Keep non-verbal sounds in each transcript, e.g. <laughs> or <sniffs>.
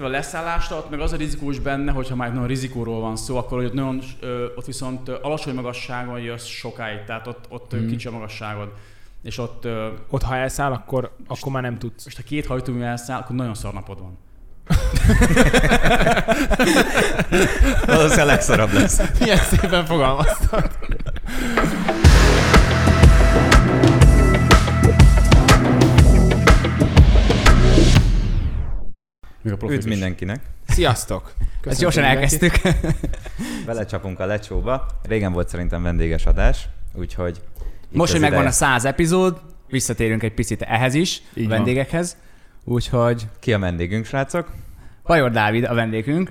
A leszállást ott meg az a rizikós benne, hogyha már nagyon rizikóról van szó, akkor ott, nagyon, ö, ott viszont alacsony magasságon jössz sokáig, tehát ott, ott mm. kicsi a magasságod. És ott... Ö, ott ha elszáll, akkor, akkor már nem tudsz. És ha két hajtómű elszáll, akkor nagyon szar napod van. <laughs> Valószínűleg legszarabb lesz. Milyen szépen fogalmaztad. Üdv mindenkinek! Sziasztok! Köszönöm Ezt gyorsan elkezdtük. Belecsapunk a lecsóba. Régen volt szerintem vendéges adás, úgyhogy... Most, hogy megvan a száz epizód, visszatérünk egy picit ehhez is, Így a vendégekhez. Úgyhogy... Ki a vendégünk, srácok? Bajor Dávid a vendégünk.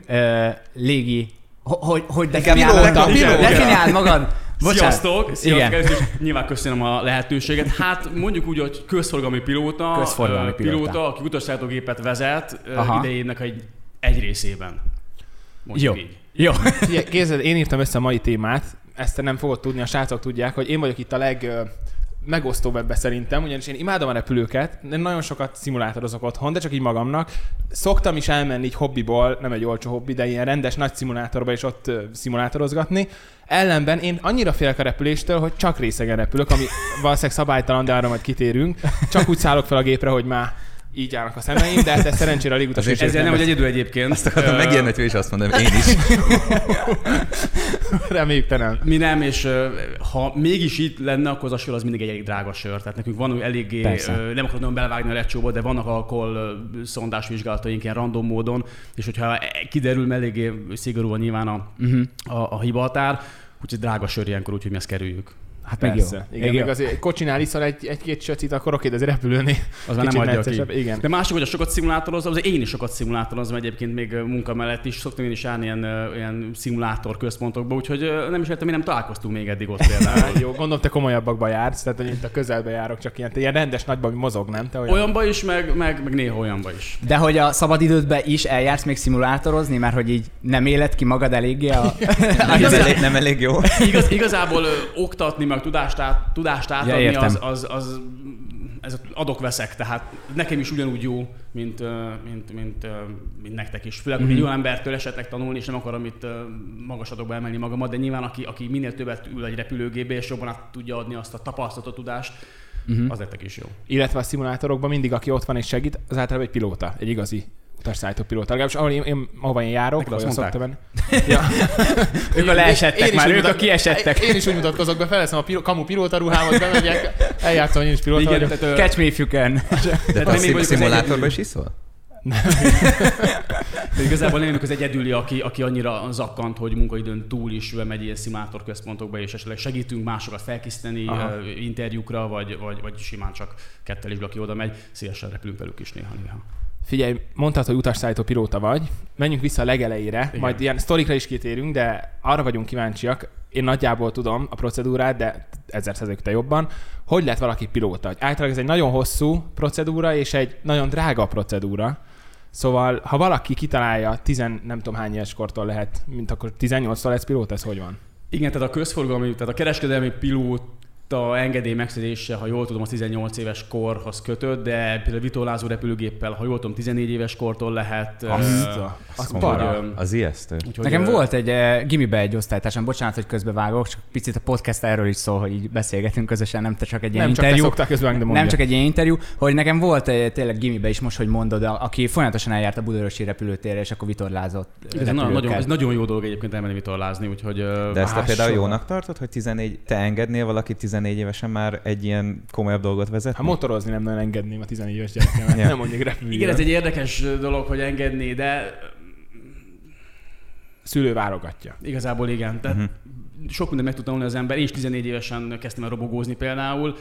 Légi... Hogy, hogy definiálod? Definiáld magad! Bocsánat. Sziasztok! Sziasztok! Igen. Nyilván köszönöm a lehetőséget. Hát mondjuk úgy, hogy közforgalmi pilóta, közforgalmi pilóta, pilóta aki utasszállítógépet vezet Aha. idejének egy, egy részében. Mondjuk Jó. Így. Jó. Kézzel, én írtam össze a mai témát, ezt nem fogod tudni, a srácok tudják, hogy én vagyok itt a leg megosztóbb ebbe szerintem, ugyanis én imádom a repülőket, de nagyon sokat szimulátorozok otthon, de csak így magamnak. Szoktam is elmenni így hobbiból, nem egy olcsó hobbi, de ilyen rendes nagy szimulátorba és ott szimulátorozgatni. Ellenben én annyira félek a repüléstől, hogy csak részegen repülök, ami valószínűleg szabálytalan, de arra majd kitérünk. Csak úgy szállok fel a gépre, hogy már így állnak a szemeim, de hát ez szerencsére a légutas. Ezzel nem vagy egyedül egyébként. Azt akartam megérni, hogy is azt mondom, én is. <laughs> Reméljük, te nem. Mi nem, és ha mégis itt lenne, akkor az a sör az mindig egy elég drága sör. Tehát nekünk van eléggé, uh, nem nagyon belevágni a lecsóba, de vannak alkohol szondás vizsgálataink ilyen random módon, és hogyha kiderül, eléggé szigorúan nyilván a, uh-huh. a, a hibahatár, úgyhogy drága sör ilyenkor, úgyhogy mi ezt kerüljük. Hát meg jó. Igen. Meg azért egy kocsinál iszol egy, egy-két söcit, akkor oké, de azért repülőni. Az már nem adja ki. Igen. De másik, hogy a sokat szimulátorozom, az én is sokat szimulátorozom egyébként még munka mellett is, szoktam én is állni ilyen, ilyen szimulátor központokba, úgyhogy nem is értem, mi nem találkoztunk még eddig ott például. <laughs> jó, gondolom te komolyabbakba jársz, tehát hogy itt a közelbe járok, csak ilyen, ilyen rendes nagyban mozog, nem? Te olyan... Olyanba is, meg, meg, meg néha olyanba is. De hogy a szabadidődben is eljársz még szimulátorozni, mert hogy így nem éled ki magad eléggé a... <laughs> nem, <laughs> elég, nem elég jó. Igaz, igazából ö, oktatni, meg tudást át, tudást átadni, ja, az, az, az, ez adok-veszek, tehát nekem is ugyanúgy jó, mint, mint, mint, mint nektek is. Főleg, mm-hmm. hogy egy olyan embertől esetleg tanulni, és nem akarom itt magasadokba emelni magamat, de nyilván aki, aki minél többet ül egy repülőgépbe, és jobban át tudja adni azt a tapasztalatot, tudást, uh-huh. az nektek is jó. Illetve a szimulátorokban mindig, aki ott van és segít, az általában egy pilóta, egy igazi utasszállító pilóta. Legalábbis ahol én, én, ahova én járok, vagy szoktam menni. ja. <laughs> ők a leesettek én, már, ők a kiesettek. Én, én, is úgy mutatkozok be, felveszem a pil- kamu pilóta ruhámat, bemegyek, eljátszom, hogy én is pilóta Igen, vagyok. Tehát, Catch me if you can. De te szim- szimulátorban is iszol? Nem. <laughs> De igazából nem az egyedüli, aki, aki annyira zakkant, hogy munkaidőn túl is megy ilyen szimulátor központokba, és esetleg segítünk másokat felkészíteni Aha. interjúkra, vagy, vagy, vagy simán csak kettelésből, aki oda megy, szívesen repülünk velük is néha-néha. Figyelj, mondtad, hogy utasszállító pilóta vagy. Menjünk vissza a legelejére, Igen. majd ilyen sztorikra is kitérünk, de arra vagyunk kíváncsiak. Én nagyjából tudom a procedúrát, de ezer te jobban. Hogy lett valaki pilóta? Általában ez egy nagyon hosszú procedúra, és egy nagyon drága procedúra. Szóval, ha valaki kitalálja, tizen, nem tudom hány éves kortól lehet, mint akkor 18-tól lesz pilóta, ez hogy van? Igen, tehát a közforgalmi, tehát a kereskedelmi pilót a engedély megszerzése, ha jól tudom, a 18 éves korhoz kötött, de például vitolázó repülőgéppel, ha jól tudom, 14 éves kortól lehet. Azt, uh, azt para. Az ijesztő. Úgyhogy, Nekem uh, volt egy uh, gimibe egy osztálytársam, bocsánat, hogy közbevágok, csak picit a podcast erről is szól, hogy így beszélgetünk közösen, nem csak egy ilyen nem interjú. Csak közben, nem csak egy ilyen interjú, hogy nekem volt egy, tényleg gimibe is most, hogy mondod, aki folyamatosan eljárt a Budaörsi repülőtérre, és akkor vitorlázott. Ez nagyon, ez nagyon jó dolog egyébként elmenni vitorlázni, úgyhogy... De ezt te például jónak tartod, hogy 14, te engednél valaki 14 évesen már egy ilyen komolyabb dolgot vezet? Hát motorozni nem nagyon engedném a 14 éves gyerekemet, ja. nem mondjuk repülni. Igen, ez egy érdekes dolog, hogy engedni, de szülő válogatja. Igazából igen. Tehát uh-huh. sok mindent meg tud tanulni az ember. Én is 14 évesen kezdtem el robogózni például,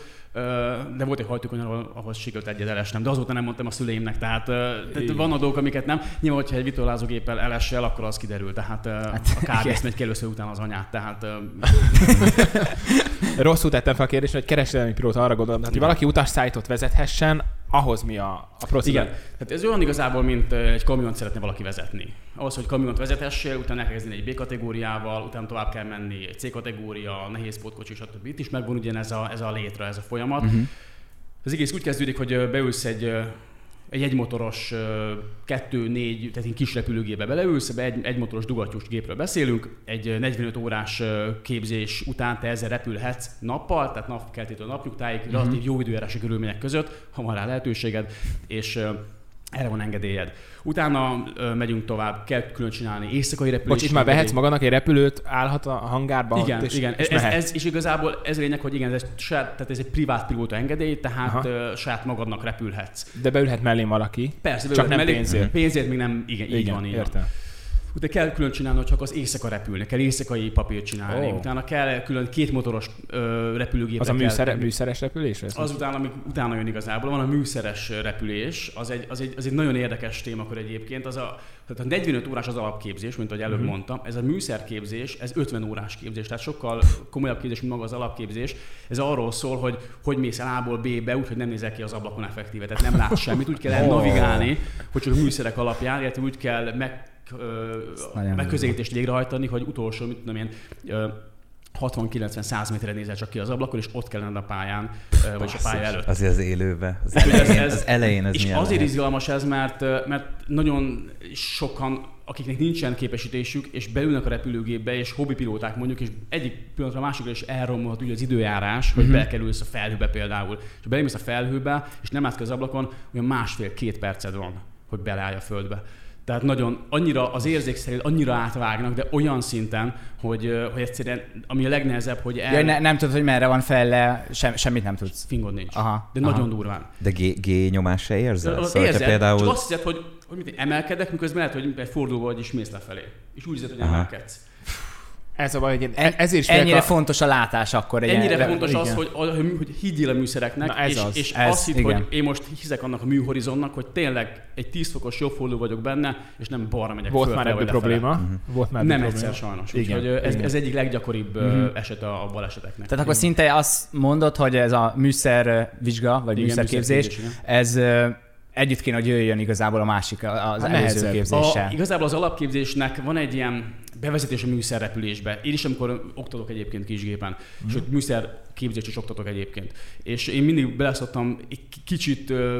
de volt egy hajtókony, ahol, ahhoz sikerült egyet elesnem, de azóta nem mondtam a szüleimnek. Tehát, tehát van dolgok, amiket nem. Nyilván, hogyha egy vitorlázógéppel elesel, akkor az kiderül. Tehát hát, a kávész megy először után az anyát. Tehát, <laughs> Rosszul tettem fel a kérdést, hogy kereskedelmi pilóta arra gondolom, hogy valaki utasszállítót vezethessen, ahhoz mi a, a procedúra? Igen. Tehát ez olyan igazából, mint egy kamiont szeretne valaki vezetni. Ahhoz, hogy kamiont vezethessél, utána el kell kezdeni egy B kategóriával, utána tovább kell menni egy C kategória, nehéz pótkocsi, stb. Itt is megvan ugyan ez a, ez a létre, ez a folyamat. Uh-huh. Az egész úgy kezdődik, hogy beülsz egy egy egymotoros kettő-négy, tehát egy kis repülőgébe beleülsz, egy, egymotoros dugattyús gépről beszélünk, egy 45 órás képzés után te ezzel repülhetsz nappal, tehát napkeltétől napnyugtáig, mm-hmm. relatív jó időjárási körülmények között, ha van rá lehetőséged, és erre van engedélyed. Utána ö, megyünk tovább, kell külön csinálni éjszakai repülést. Bocs, itt már vehetsz magadnak egy repülőt, állhat a hangárba. Igen, és, igen. És, ez, ez, és igazából ez lényeg, hogy igen, ez, saját, tehát ez egy privát pilóta engedély, tehát ö, saját magadnak repülhetsz. De beülhet mellé valaki. Persze, csak nem mellé, pénzért. Pénzért még nem, igen, igen így van, így értem. Van. Utána kell külön csinálni, hogy csak az éjszaka repülni, kell éjszakai papírt csinálni. Oh. Utána kell külön két motoros ö, repülőgép. Az a műszere, műszeres repülés? Ez az utána, ami utána jön igazából, van a műszeres repülés, az egy, az egy, az egy nagyon érdekes témakör egyébként. Az a, tehát a 45 órás az alapképzés, mint ahogy előbb uh-huh. mondtam. Ez a műszerképzés, ez 50 órás képzés, tehát sokkal komolyabb képzés, mint maga az alapképzés. Ez arról szól, hogy hogy mész el A-ból B-be, úgyhogy nem nézel ki az ablakon effektíve, tehát nem látsz semmit, úgy kell oh. navigálni, hogy csak a műszerek alapján, illetve úgy kell meg megközelítést végrehajtani, hogy utolsó, mit tudom én, 60-90-100 méterre nézel csak ki az ablakon, és ott kellene a pályán, vagy a pálya előtt. Azért az élőbe. Az elején, ez, az, elején ez És azért lehet? izgalmas ez, mert, mert nagyon sokan, akiknek nincsen képesítésük, és beülnek a repülőgépbe, és hobbipilóták mondjuk, és egyik pillanatra a másikra is elromolhat ugye az időjárás, hogy uh-huh. bekerülsz a felhőbe például. És belemész a felhőbe, és nem állsz ki az ablakon, olyan másfél-két perced van, hogy beleállj a földbe. Tehát nagyon, annyira az érzék szerint annyira átvágnak, de olyan szinten, hogy, hogy egyszerűen, ami a legnehezebb, hogy el... Ja, ne, nem tudod, hogy merre van fel le, sem, semmit nem tudsz. Fingod nincs. Aha, de aha. nagyon durván. De G, G nyomás se érzel? Az szóval, érzed, például... csak azt hiszed, hogy, hogy mit, emelkedek, miközben lehet, hogy egy forduló vagy és mész lefelé. És úgy hiszed, hogy emelkedsz. Ez a baj, hogy én e- ezért is Ennyire a... fontos a látás akkor. Egy Ennyire ilyen, fontos igen. az, hogy, hogy higgyél a műszereknek, Na ez és, az. és ez, azt hitt, hogy én most hiszek annak a műhorizonnak, hogy tényleg egy 10 fokos jobbforduló vagyok benne, és nem balra megyek Volt már ebből probléma. Uh-huh. Volt már nem egyszer probléma. sajnos. Igen. Úgyhogy ez, ez egyik leggyakoribb uh-huh. eset a, a baleseteknek. Tehát igen. akkor szinte azt mondod, hogy ez a műszer vizsga, vagy igen, műszerképzés, ez együtt kéne, hogy jöjjön igazából a másik, az hát előző képzéssel. A, igazából az alapképzésnek van egy ilyen bevezetés a műszerrepülésbe. Én is, amikor oktatok egyébként kisgépen, mm. sőt műszer képzést is oktatok egyébként. És én mindig beleszoktam egy kicsit uh,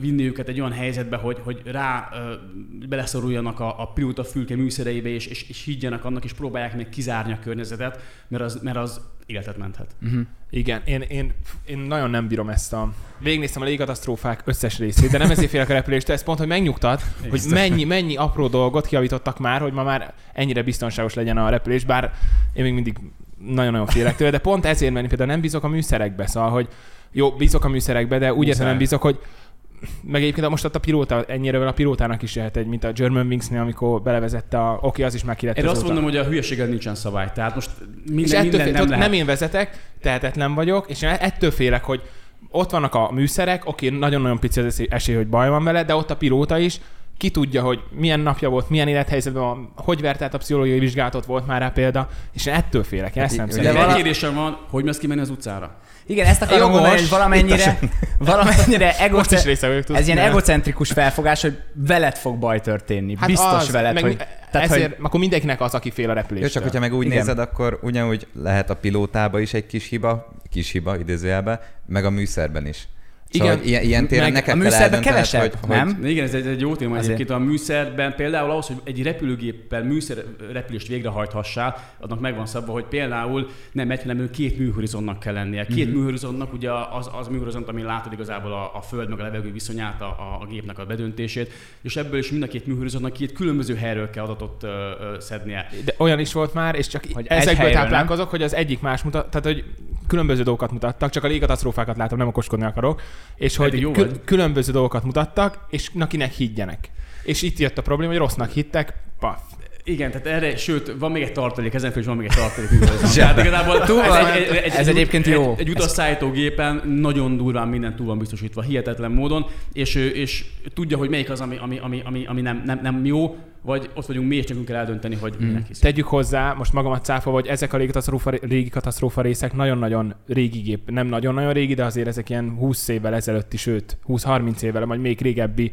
vinni őket egy olyan helyzetbe, hogy, hogy rá uh, beleszoruljanak a, a pilóta fülke műszereibe, és, és, és higgyenek annak, és próbálják meg kizárni a környezetet, mert az, mert az életet menthet. Uh-huh. Igen, én, én, én nagyon nem bírom ezt a... Végignéztem a légikatasztrófák összes részét, de nem ezért félek a repüléstől, ez pont, hogy megnyugtat, hogy mennyi, mennyi apró dolgot kiavítottak már, hogy ma már ennyire biztonságos legyen a repülés, bár én még mindig nagyon-nagyon félek tőle, de pont ezért, mert például nem bízok a műszerekbe, szóval, hogy jó, bízok a műszerekbe, de úgy értem nem bízok, hogy meg egyébként most ott a pilóta, ennyire a pilótának is lehet egy, mint a German Wings-nél, amikor belevezette a... Oké, okay, az is már ki lett Én azt mondom, hogy a hülyeséggel nincsen szabály. Tehát most minden, és ettől minden fél, nem, lehet. nem én vezetek, tehetetlen vagyok, és én ettől félek, hogy ott vannak a műszerek, oké, okay, nagyon-nagyon pici az esély, hogy baj van vele, de ott a pilóta is, ki tudja, hogy milyen napja volt, milyen élethelyzetben van, hogy vert át a pszichológiai vizsgálatot volt már rá példa, és én ettől félek, ezt nem De vala... egy kérdésem van, hogy mész kimenni az utcára? Igen, ezt akarom mondani, hogy valamennyire, <laughs> valamennyire egoce- ez ilyen egocentrikus felfogás, hogy veled fog baj történni. Hát Biztos az, veled, meg, hogy... Tehát, ezért, hogy... akkor mindenkinek az, aki fél a repüléstől. Jó, csak hogyha meg úgy Igen. nézed, akkor ugyanúgy lehet a pilótába is egy kis hiba, kis hiba idézőjelben, meg a műszerben is. Szóval igen, ilyen, ilyen téren neked a műszerben kevesebb, hogy, nem? Hogy... Igen, ez egy, egy jó téma Azért. egyébként. A műszerben például ahhoz, hogy egy repülőgéppel műszer repülést végrehajthassál, annak megvan szabva, hogy például nem egy, hanem két műhorizonnak kell lennie. Két uh-huh. műhorizonnak ugye az, az műhorizont, amin látod igazából a, a föld meg a levegő viszonyát, a, a, gépnek a bedöntését, és ebből is mind a két műhorizontnak két különböző helyről kell adatot ö, ö, szednie. De olyan is volt már, és csak hogy ezekből táplálkozok, hogy az egyik más mutat, tehát hogy különböző dolgokat mutattak, csak a légkatasztrófákat látom, nem okoskodni akarok, és hogy jó kül- különböző dolgokat mutattak, és nakinek higgyenek. És itt jött a probléma, hogy rossznak hittek, paf. Igen, tehát erre, sőt, van még egy tartalék, ezen felül van még egy tartalék. <laughs> tehát igazából túl van, egy, egy, egy, ez egyébként jó. Egy, egy utasszállítógépen nagyon durván minden túl van biztosítva, hihetetlen módon, és, és tudja, hogy melyik az, ami, ami, ami, ami, ami nem, nem, nem jó, vagy ott vagyunk mi, és nekünk kell eldönteni, hogy hmm. minek hiszünk. Tegyük hozzá, most magamat cáfa, hogy ezek a régi katasztrófa, régi katasztrófa részek nagyon-nagyon régi gép, nem nagyon-nagyon régi, de azért ezek ilyen 20 évvel ezelőtti, sőt 20-30 évvel, vagy még régebbi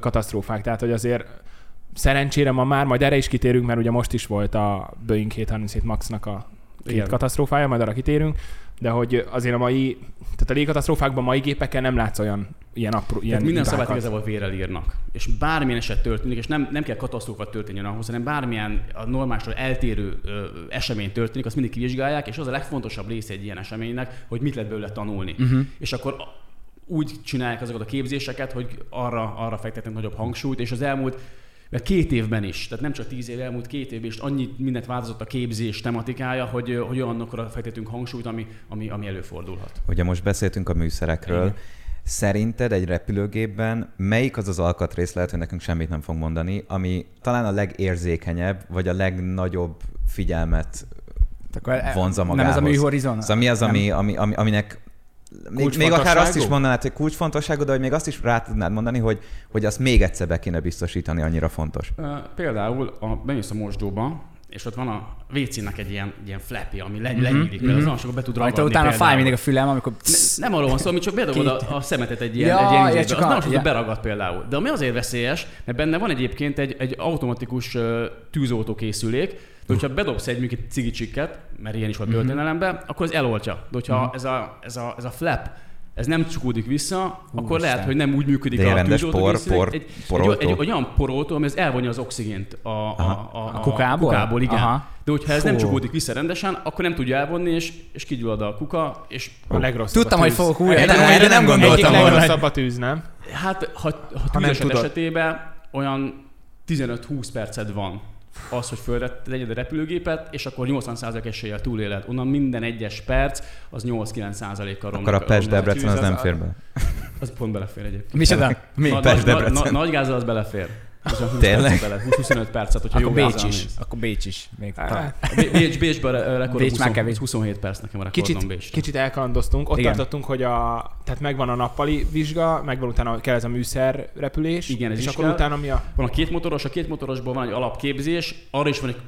katasztrófák. Tehát, hogy azért szerencsére ma már, majd erre is kitérünk, mert ugye most is volt a Boeing 737 Max-nak a két Igen. katasztrófája, majd arra kitérünk, de hogy azért a mai, tehát a légkatasztrófákban mai gépekkel nem látsz olyan ilyen apró, ilyen Tehát minden szabályt igazából vérrel írnak. És bármilyen eset történik, és nem, nem kell katasztrófa történjen ahhoz, hanem bármilyen a normálisról eltérő ö, esemény történik, azt mindig kivizsgálják, és az a legfontosabb része egy ilyen eseménynek, hogy mit lehet belőle tanulni. Uh-huh. És akkor úgy csinálják azokat a képzéseket, hogy arra, arra fektetnek nagyobb hangsúlyt, és az elmúlt mert két évben is, tehát nem csak tíz év elmúlt két évben is annyit mindent változott a képzés tematikája, hogy, hogy olyanokra fektetünk hangsúlyt, ami, ami, ami előfordulhat. Ugye most beszéltünk a műszerekről. Igen. Szerinted egy repülőgépben melyik az az alkatrész, lehet, hogy nekünk semmit nem fog mondani, ami talán a legérzékenyebb, vagy a legnagyobb figyelmet Akkor vonza magához? Nem ez a műhorizon? Szóval mi az, ami, ami, ami, aminek még, még akár azt is mondanád, hogy kulcsfontosságú, de hogy még azt is rá tudnád mondani, hogy, hogy azt még egyszer be kéne biztosítani, annyira fontos. Például a, bemész a mosdóba, és ott van a WC-nek egy ilyen, ilyen flapja, ami le, mm-hmm. lenyílik, mm-hmm. az be tud ragadni. utána például. fáj mindig a fülem, amikor... Ne, nem arról van szó, amit csak bedobod a, a szemetet egy ilyen, ja, egy ilyen csak az a, nem ja. beragad például. De ami azért veszélyes, mert benne van egyébként egy, egy automatikus uh, tűzoltókészülék, de hogyha bedobsz egy mondjuk egy cigicsikket, mert ilyen is van mhm. történelemben, akkor az eloltja. De hogyha uh-huh. ez, a, ez, a, ez a flap ez nem csukódik vissza, Hú, akkor lehet, hogy nem úgy működik De a rendes por, por, egy, egy, egy, egy, olyan poroltó, ami az elvonja az oxigént a, a, a, a, kukából? kukából igen. Aha. De hogyha ez Fú. nem csukódik vissza rendesen, akkor nem tudja elvonni, és, és kigyullad a kuka, és a legrosszabb Tudtam, hogy fogok újra. Erre nem, nem, nem gondoltam volna. legrosszabb a tűz, nem? Hát, ha, ha, ha esetében olyan 15-20 perced van az, hogy földre tegyed a repülőgépet, és akkor 80% eséllyel túléled. Onnan minden egyes perc az 8-9%-kal romlik. Akkor a Pest Debrecen az, nem fér be. Az pont belefér egyébként. Micsoda? Mi? Pest Debrecen? Na, na, nagy gázzal az belefér. Tényleg? 20-25 percet, hogyha akkor jó Bécs is. Akkor Bécs is. Még Bécs, Bécsben a rekord Bécs 20, már 27 perc nekem a rekordom kicsit, Bécsben. Kicsit elkalandoztunk. Ott Igen. tartottunk, hogy a, tehát megvan a nappali vizsga, megvan utána kell ez a műszer repülés. Igen, ez és is akkor kell. utána mi a... Van a két motoros, a két motorosból van egy alapképzés, arra is van egy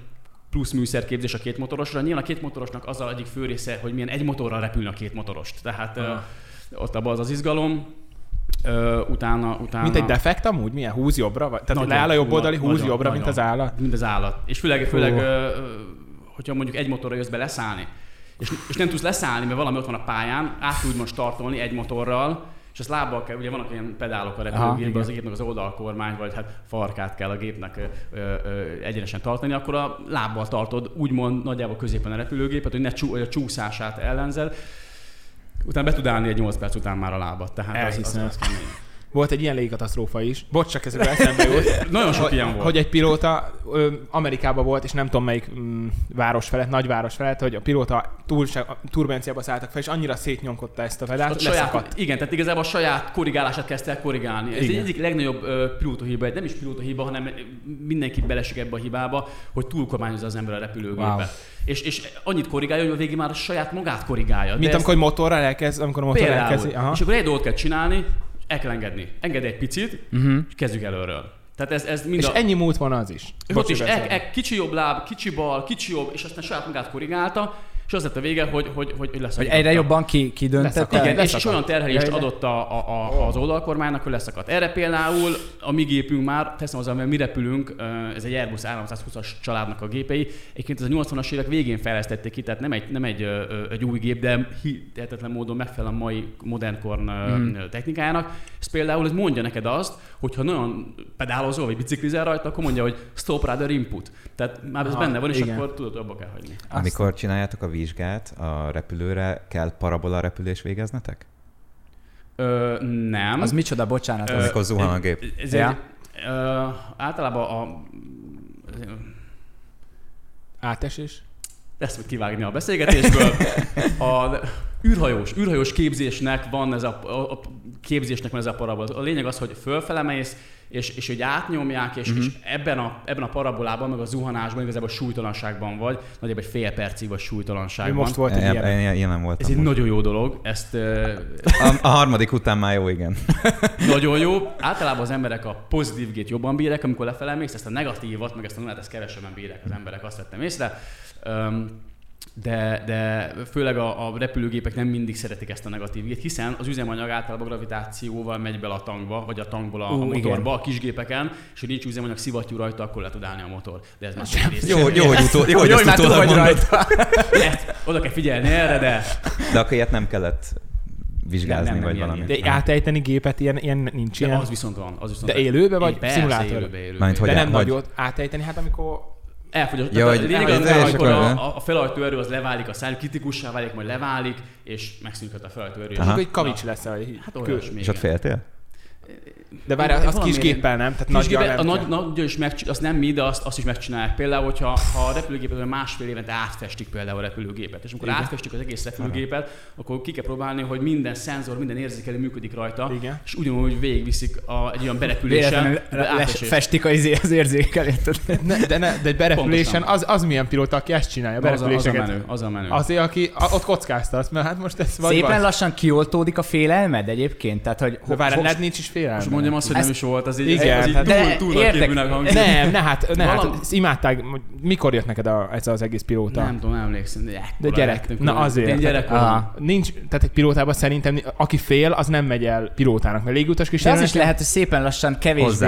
plusz műszerképzés a két motorosra. Nyilván a két motorosnak az egyik fő része, hogy milyen egy motorral repülne a két motorost. Tehát uh, ott abban az az izgalom. Uh, utána, utána... Mint egy defekt amúgy? Milyen? Húz jobbra? Vagy? Tehát nagyon, leáll a jobb oldali, húz nagyon, jobbra, nagyon, mint az állat? Mint az állat. És főleg, főleg uh, hogyha mondjuk egy motorra jössz be leszállni, és, és nem tudsz leszállni, mert valami ott van a pályán, át tudj most startolni egy motorral, és ezt lábbal kell, ugye vannak ilyen pedálok a repülőgépben, az gépnek az oldalkormány, vagy hát farkát kell a gépnek ö, ö, egyenesen tartani, akkor a lábbal tartod, úgymond nagyjából középen a repülőgépet, hogy ne csú, hogy a csúszását ellenzed utána be tud állni egy 8 perc után már a lábat. Tehát az, az, az kemény. Volt egy ilyen légikatasztrófa is. Bocs, csak ezekről eszembe jut. <laughs> Nagyon sok ilyen volt. Hogy egy pilóta ö, Amerikában volt, és nem tudom melyik mm, város felett, nagyváros felett, hogy a pilóta túl, turbulenciába szálltak fel, és annyira szétnyomkodta ezt a pedált, saját, Igen, tehát igazából a saját korrigálását kezdte el korrigálni. Ez igen. egy egyik legnagyobb pilótahiba, nem is pilótahiba, hanem mindenki belesik ebbe a hibába, hogy túlkormányozza az ember a repülőgépet. Wow. És, és annyit korrigálja, hogy a végén már a saját magát korrigálja. Mint amikor ezt... motorral elkezd, amikor a motorral elkezd. És akkor egy dolgot kell csinálni, el kell engedni. Engedj egy picit, uh-huh. és kezdjük előről. Tehát ez, ez mind és a... ennyi múlt van az is. És ott is e, e, kicsi jobb láb, kicsi bal, kicsi jobb, és aztán saját magát korrigálta, és az lett a vége, hogy, hogy, hogy, hogy lesz. Hogy egyre jobban ki, kidöntette. Igen, és, és olyan terhelést adott a, a, a, az oldalkormánynak, hogy leszakadt. Erre például a mi gépünk már, teszem hozzá, mert mi repülünk, ez egy Airbus 320-as családnak a gépei. Egyébként ez a 80-as évek végén fejlesztették ki, tehát nem egy, nem egy, egy új gép, de hihetetlen módon megfelel a mai modern korn mm. technikájának. Ez például ez mondja neked azt, hogyha nagyon pedálozol, vagy biciklizel rajta, akkor mondja, hogy stop rather input. Tehát már ez Aha, benne van, és igen. akkor tudod, abba kell hagyni. Amikor csináljátok a vizsgát a repülőre, kell parabola repülés végeznetek? Ö, nem. Az micsoda, bocsánat. Ö, amikor zuhan a gép. Ez ja. egy, ö, általában a... Átesés? Ezt hogy kivágni a beszélgetésből. A űrhajós, űrhajós képzésnek van ez a, a, a képzésnek van ez a parabola. A lényeg az, hogy fölfelemész, és, és hogy átnyomják, és, uh-huh. és ebben, a, ebben a parabolában, meg a zuhanásban igazából súlytalanságban vagy, nagyjából egy fél percig vagy súlytalanságban. Most volt egy ilyen. Ilyen, ilyen nem voltam. Ez egy nagyon jó dolog. Ezt, <laughs> a, a, harmadik után már jó, igen. <laughs> nagyon jó. Általában az emberek a pozitív gét jobban bírják, amikor lefele mész, ezt a negatívat, meg ezt a nullát, ezt kevesebben bírják az emberek, azt vettem észre. Um, de, de főleg a, a repülőgépek nem mindig szeretik ezt a negatív hírt, hiszen az üzemanyag általában gravitációval megy bele a tankba, vagy a tankból a, uh, a motorba, igen. a kisgépeken, és hogy nincs üzemanyag szivattyú rajta, akkor le tud állni a motor. De ez már jó, jó, jó, hogy utol, jó, hogy jó, ezt vagy rajta. Lehet, oda kell figyelni erre, de... De akkor ilyet nem kellett vizsgázni, nem, nem, vagy valami. De átejteni gépet ilyen, ilyen nincs de ilyen. az viszont van. Az viszont de élőbe vagy szimulátorban? Élőbe, élőbe. élőbe. De nem nagyot átejteni, hát amikor elfogyott. Ja, hogy, a lényeg az, amikor a, a felajtó erő az leválik, a szám kritikussá válik, majd leválik, és megszűnhet a felajtó erő. És akkor egy kavics lesz. A, hát olyasmi. És ott féltél? De várj, azt kis géppel nem? Tehát nagy géppel, a nagy, nagy is megcsinálják, azt nem mi, de azt, azt is megcsinálják. Például, hogyha ha a repülőgépet másfél évente átfestik például a repülőgépet, és amikor Igen. átfestik az egész repülőgépet, akkor ki kell próbálni, hogy minden szenzor, minden érzékelő működik rajta, Igen. és ugyanúgy végigviszik a, egy olyan berepülésen. Festik az, az érzékelőt. Ne, de, ne, de egy berepülésen, az, az milyen pilóta, aki ezt csinálja? Az a, az a menő. Az a menő. Azért, aki a, ott kockáztat, mert hát most ez vagy Szépen vagy. lassan kioltódik a félelmed egyébként. Tehát, hogy de várj, nincs is félelmed mondjam azt, hogy nem is volt, az így, igen, az így hát, túl, túl érdek, hangzik. Nem, ne, hát, ne, hát imádták, mikor jött neked a, ez az egész pilóta? Nem tudom, nem emlékszem. De, de gyerek, na azért. Én gyerek Nincs, tehát egy pilótában szerintem, aki fél, az nem megy el pilótának, mert légutas kísérlet. az is lehet, hogy szépen lassan kevésbé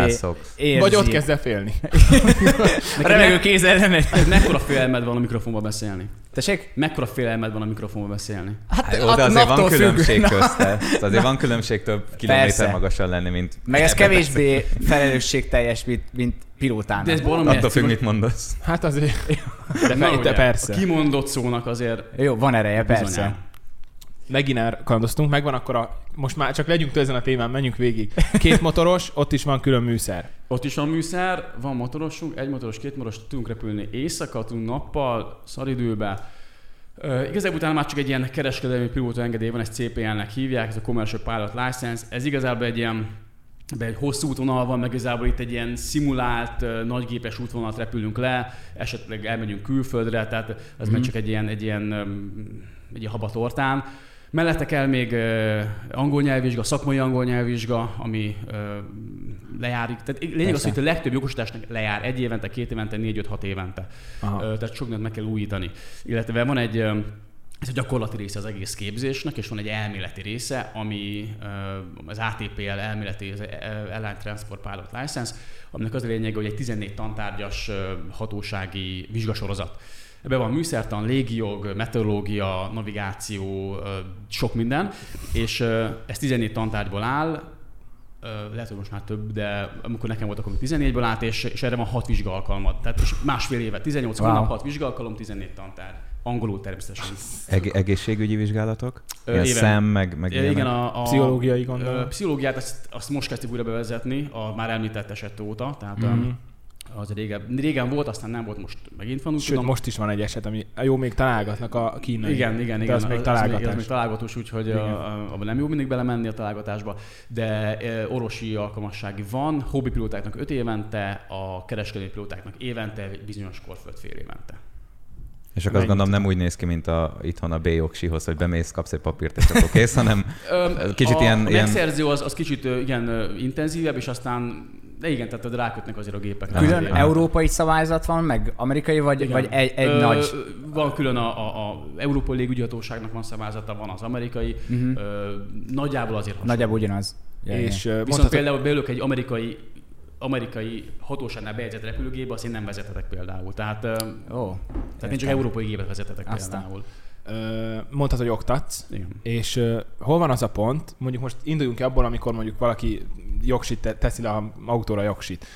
érzi. Vagy ott kezd el félni. <laughs> <laughs> Remegő kézzel nem megy. Mekkora félelmed van a mikrofonba beszélni? Tessék? Mekkora félelmed van a mikrofonba beszélni? Hát, hát jó, de azért van különbség közte. Azért van különbség több kilométer magasan lenni, mint... Meg ez kevésbé felelősségteljes, mint, mint pilótának. De ez valami Attól függ, mit mondasz. Hát azért... De, Na, ugye, persze. A kimondott szónak azért... Jó, van ereje, persze. Bizonyán. Megint elkalandoztunk, megvan akkor a... Most már csak legyünk ezen a témán, menjünk végig. Két motoros, ott is van külön műszer. Ott is van műszer, van motorosunk, egy motoros, két motoros, tudunk repülni éjszaka, tudunk nappal, szaridőbe. Uh, igazából utána már csak egy ilyen kereskedelmi pilóta engedély van, ezt CPL-nek hívják, ez a Commercial Pilot License. Ez igazából egy ilyen be egy hosszú útvonal van, meg igazából itt egy ilyen szimulált uh, nagygépes útvonalat repülünk le, esetleg elmegyünk külföldre, tehát az mm. meg csak egy ilyen, egy ilyen, um, egy ilyen habatortán. Mellette kell még uh, angol nyelvvizsga, szakmai angol nyelvvizsga, ami uh, lejárik. Tehát lényeg az, hogy a legtöbb jogosításnak lejár egy évente, két évente, négy, öt, hat évente. Uh, tehát sok mindent meg kell újítani. Illetve van egy uh, ez a gyakorlati része az egész képzésnek, és van egy elméleti része, ami az ATPL elméleti, az Airline Transport Pilot License, aminek az a lényeg, hogy egy 14 tantárgyas hatósági vizsgasorozat. Ebben van műszertan, légiog, meteorológia, navigáció, sok minden, és ez 14 tantárgyból áll, lehet, hogy most már több, de amikor nekem volt, akkor 14-ből állt, és, és erre van 6 vizsgaalkalmat. Tehát és másfél éve, 18 wow. hónap, 6 vizsgaalkalom, 14 tantár. Angolul természetesen. Eg- egészségügyi vizsgálatok? Ilyen szem, meg, meg Igen, a, a pszichológiai gondolom. Pszichológiát azt, azt most kezdtük újra bevezetni, a már említett eset óta. Tehát mm-hmm az régen, régen volt, aztán nem volt, most megint van. Sőt, tudom. most is van egy eset, ami jó, még találgatnak a kínai. Igen, igen, igen. Az, az még találgatás. Az, az még találgatós, úgyhogy abban nem jó mindig belemenni a találgatásba, de orvosi alkalmassági van, hobbi pilótáknak 5 évente, a kereskedelmi pilótáknak évente, bizonyos korföld fél évente. És akkor azt gondolom nem úgy néz ki, mint a, itthon a B-jogsihoz, hogy bemész, kapsz egy papírt, és akkor kész, hanem kicsit a, ilyen... A megszerző az, az kicsit igen intenzívebb, és aztán de igen, tehát rákötnek azért a gépekre. Külön azért. európai szabályzat van, meg amerikai, vagy, vagy egy, egy Ö, nagy? Van külön a, a, a Európai Légügyhatóságnak van szabályzata, van az amerikai. Uh-huh. Ö, nagyjából azért hasonló. Nagyjából ugyanaz. Ja, és ja. Viszont mondhatod... például belőlük egy amerikai amerikai hatóságnál bejegyzett repülőgépbe, azt én nem vezethetek például. Tehát, oh, tehát én csak európai gépet vezethetek Aztán. például mondhatod, hogy oktatsz, Igen. és hol van az a pont, mondjuk most induljunk ki abból, amikor mondjuk valaki jogsit teszi le a autóra jogsit.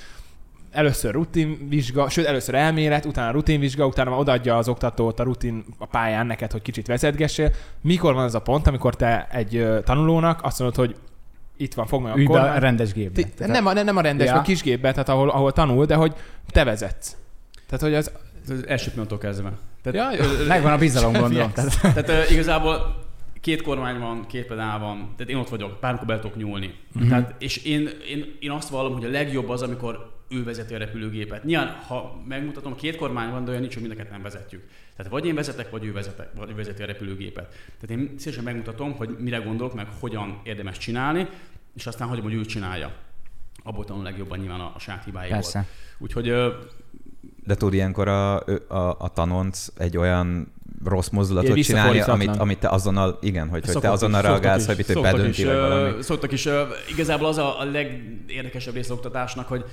Először rutinvizsga, sőt először elmélet, utána rutinvizsga, utána odaadja az oktatót a rutin a pályán neked, hogy kicsit vezetgessél. Mikor van az a pont, amikor te egy tanulónak azt mondod, hogy itt van, fog meg a kormány. a rendes gépbe. Te, nem, a, nem a rendes, ja. a kis gépbe, tehát ahol, ahol tanul, de hogy te vezetsz. Tehát, hogy az... az első pillanattól kezdve. Tehát, ja, megvan a bizalom, gondolom. tehát, tehát uh, igazából két kormány van, két pedál van, tehát én ott vagyok, bármikor be tudok nyúlni. Uh-huh. Tehát, és én, én, én azt vallom, hogy a legjobb az, amikor ő vezeti a repülőgépet. Nyilván, ha megmutatom, két kormány van, de olyan nincs, hogy mindeket nem vezetjük. Tehát vagy én vezetek, vagy ő, vezetek, vagy ő vezeti a repülőgépet. Tehát én szívesen megmutatom, hogy mire gondolok, meg hogyan érdemes csinálni, és aztán hagyom, hogy ő csinálja. Abból tanul legjobban nyilván a, a saját hibáiból. Úgyhogy de tud ilyenkor a, a, a tanonc egy olyan rossz mozdulatot csinálni, amit, amit te azonnal, igen, hogy, hogy te azonnal reagálsz, hogy hogy bedönti, vagy valami. Szoktak is, igazából az a, a legérdekesebb rész oktatásnak, hogy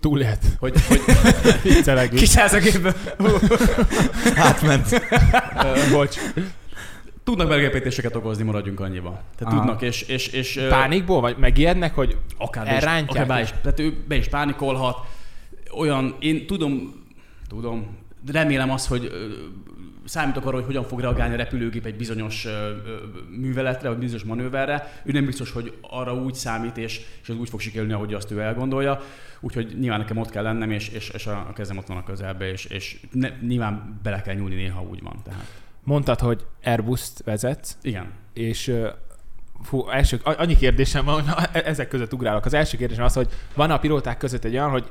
Túl lehet. Hogy, hogy <laughs> Kiszállsz a gépből. <laughs> Átment. Bocs. Tudnak megrepítéseket okozni, maradjunk annyiba. Tehát Aha. tudnak, és, és, és... Pánikból? Vagy megijednek, hogy akár elrántják? Akár be is, tehát ő be is pánikolhat. Olyan, én tudom, tudom, remélem azt, hogy számítok arra, hogy hogyan fog reagálni a repülőgép egy bizonyos műveletre, vagy bizonyos manőverre. Ő nem biztos, hogy arra úgy számít, és, és az úgy fog sikerülni, ahogy azt ő elgondolja. Úgyhogy nyilván nekem ott kell lennem, és, és, és a kezem ott van a közelbe, és, és ne, nyilván bele kell nyúlni néha úgy van. Tehát. Mondtad, hogy Airbus-t vezetsz. Igen. És Fú, első, annyi kérdésem van, hogy e-, ezek között ugrálok. Az első kérdésem az, hogy van a pilóták között egy olyan, hogy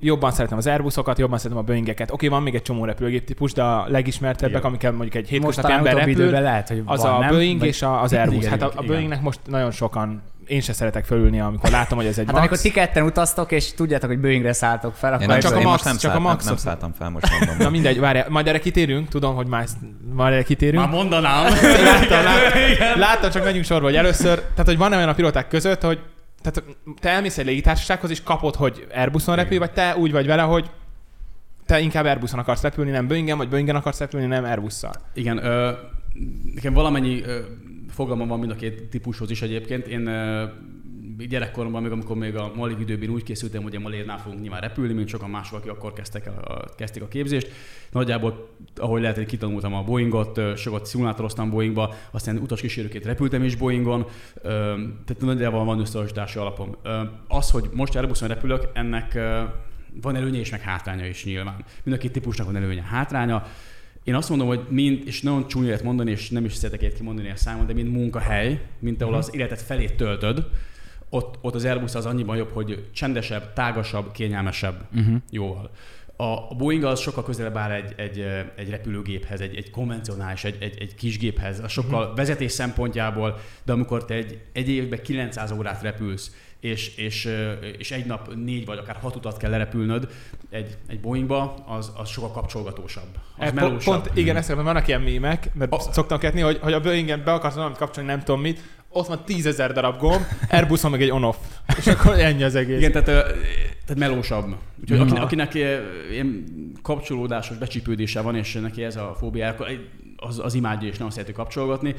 jobban szeretem az Airbusokat, jobban szeretem a Boeingeket. Oké, van még egy csomó repülőgép típus, de a legismertebbek, amikkel mondjuk egy hétköznapi ember repül, lehet, hogy az van, a nem? Boeing Vagy... és az Airbus. Igen, hát a, a Boeingnek most nagyon sokan én se szeretek fölülni, amikor látom, hogy ez egy hát max. amikor ti ketten utaztok, és tudjátok, hogy Boeingre szálltok fel, akkor nem, csak a max, nem, csak a max. Nem, nem szálltam fel, most mondom. Na mindegy, várj, majd erre kitérünk, tudom, hogy már, majd erre kitérünk. Már mondanám. láttam, láttam, láttam, csak menjünk sorba, hogy először, tehát hogy van olyan a piloták között, hogy tehát te elmész egy légitársasághoz, és kapod, hogy Airbuson repül, vagy te úgy vagy vele, hogy te inkább Airbuson akarsz repülni, nem Boeingen, vagy Boeingen akarsz repülni, nem Airbusszal. Igen, ö, nekem valamennyi ö, fogalmam van mind a két típushoz is egyébként. Én ö, gyerekkoromban, még amikor még a Mali időben úgy készültem, hogy a Malérnál fogunk nyilván repülni, mint sokan mások, akik akkor kezdtek el, a, kezdték a képzést. Nagyjából, ahogy lehet, hogy kitanultam a Boeingot, sokat szimulátoroztam Boeingba, aztán utas kísérőként repültem is Boeingon, tehát nagyjából van összehasonlítási alapom. Az, hogy most Airbuson repülök, ennek van előnye és meg hátránya is nyilván. Mind a két típusnak van előnye, hátránya. Én azt mondom, hogy mind, és nagyon csúnya mondani, és nem is szeretek ilyet kimondani a számon, de mind munkahely, mint ahol mhm. az életet felét töltöd, ott, ott az Airbus az annyiban jobb, hogy csendesebb, tágasabb, kényelmesebb uh-huh. jóval. A Boeing az sokkal közelebb áll egy, egy, egy repülőgéphez, egy, egy konvencionális, egy, egy, egy kis géphez, a sokkal uh-huh. vezetés szempontjából, de amikor te egy, egy évben 900 órát repülsz, és, és, és egy nap négy vagy akár hat utat kell lerepülnöd egy, egy Boeingba, az, az sokkal kapcsolgatósabb. Az e, pont, pont, igen, ezt vannak ilyen mémek, mert a, szoktam ketni, hogy, hogy a Boeingen be akarsz valamit kapcsolni, nem tudom mit, ott van tízezer darab gomb, Airbuson meg egy on-off. És akkor ennyi az egész. Igen, tehát, tehát melósabb. Úgyhogy akinek, akinek ilyen kapcsolódásos becsípődése van, és neki ez a fóbia, az, az imádja és nem szereti kapcsolgatni.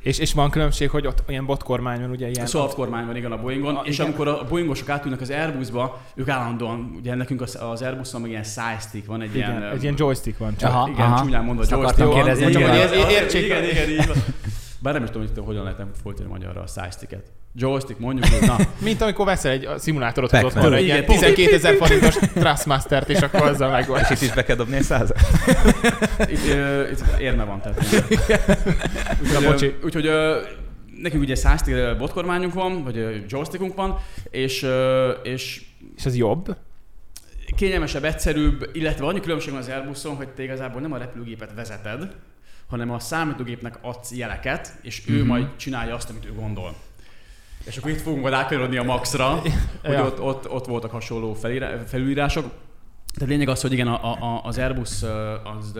És, és van különbség, hogy ott ilyen botkormány van, ugye ilyen... Soft kormány van, igen, a Boeingon, a, és igen. amikor a Boeingosok átülnek az Airbusba, ők állandóan, ugye nekünk az, az Airbuson meg ilyen stick van, egy igen, ilyen... egy ilyen joystick van. Csak. Aha, igen, aha. csúnyán mondva joystick van. Kérdezni, csak, hogy értsék. Igen, igen, igen, bár nem is tudom, hogy hogyan lehetem folytani magyarra a size-ticket. Joystick, mondjuk, hogy na. <laughs> Mint amikor veszel egy szimulátorot az otthonra, egy ilyen 12 ezer forintos Trustmaster-t, és akkor azzal meg És itt is be kell dobni egy százat. <laughs> itt, uh, itt érme van, tehát. Úgyhogy, úgyhogy nekünk ugye 100 botkormányunk van, vagy joystickunk van, és, és és az jobb? Kényelmesebb, egyszerűbb, illetve annyi különbség van az Airbuson, hogy te igazából nem a repülőgépet vezeted, hanem a számítógépnek adsz jeleket, és ő uh-huh. majd csinálja azt, amit ő gondol. És akkor itt fogunk majd átkanyarodni a Maxra, hogy ja. ott, ott, ott voltak hasonló felülírások. Tehát lényeg az, hogy igen, a, a, az Airbus az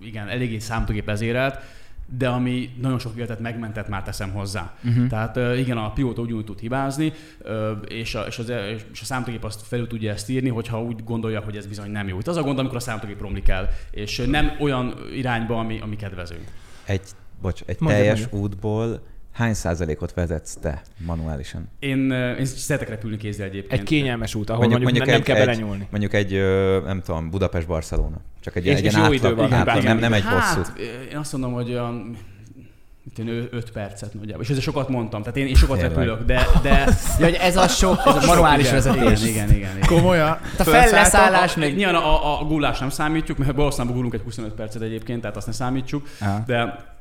igen, eléggé számítógép vezérelt, de ami nagyon sok életet megmentett, már teszem hozzá. Uh-huh. Tehát igen, a pilóta ugyanúgy tud hibázni, és a, és, az, és a számítógép azt felül tudja ezt írni, hogyha úgy gondolja, hogy ez bizony nem jó. Itt az a gond, amikor a számítógép romlik el, és nem olyan irányba, ami, ami kedvező. Egy, bocs, egy mondja, teljes mondja. útból Hány százalékot vezetsz te manuálisan? Én, én szeretek repülni kézzel egyébként. Egy kényelmes út, ahol mondjuk, mondjuk, mondjuk nem, egy, kell belenyúlni. Mondjuk egy, nem tudom, Budapest-Barcelona. Csak egy, és, egy és átlag, van, átlag, nem, nem egy hát, hosszú. Én azt mondom, hogy olyan 5 percet nagyjából. És ezzel sokat mondtam, tehát én, én sokat Tényleg. repülök, de... de... <laughs> ja, hogy ez a sok, ez a manuális vezetés. Igen, igen, igen. igen. Komolyan? A felleszállás még... Nyilván a, a, a gulás nem számítjuk, mert valószínűleg gulunk egy 25 percet egyébként, tehát azt nem számítsuk, Aha. de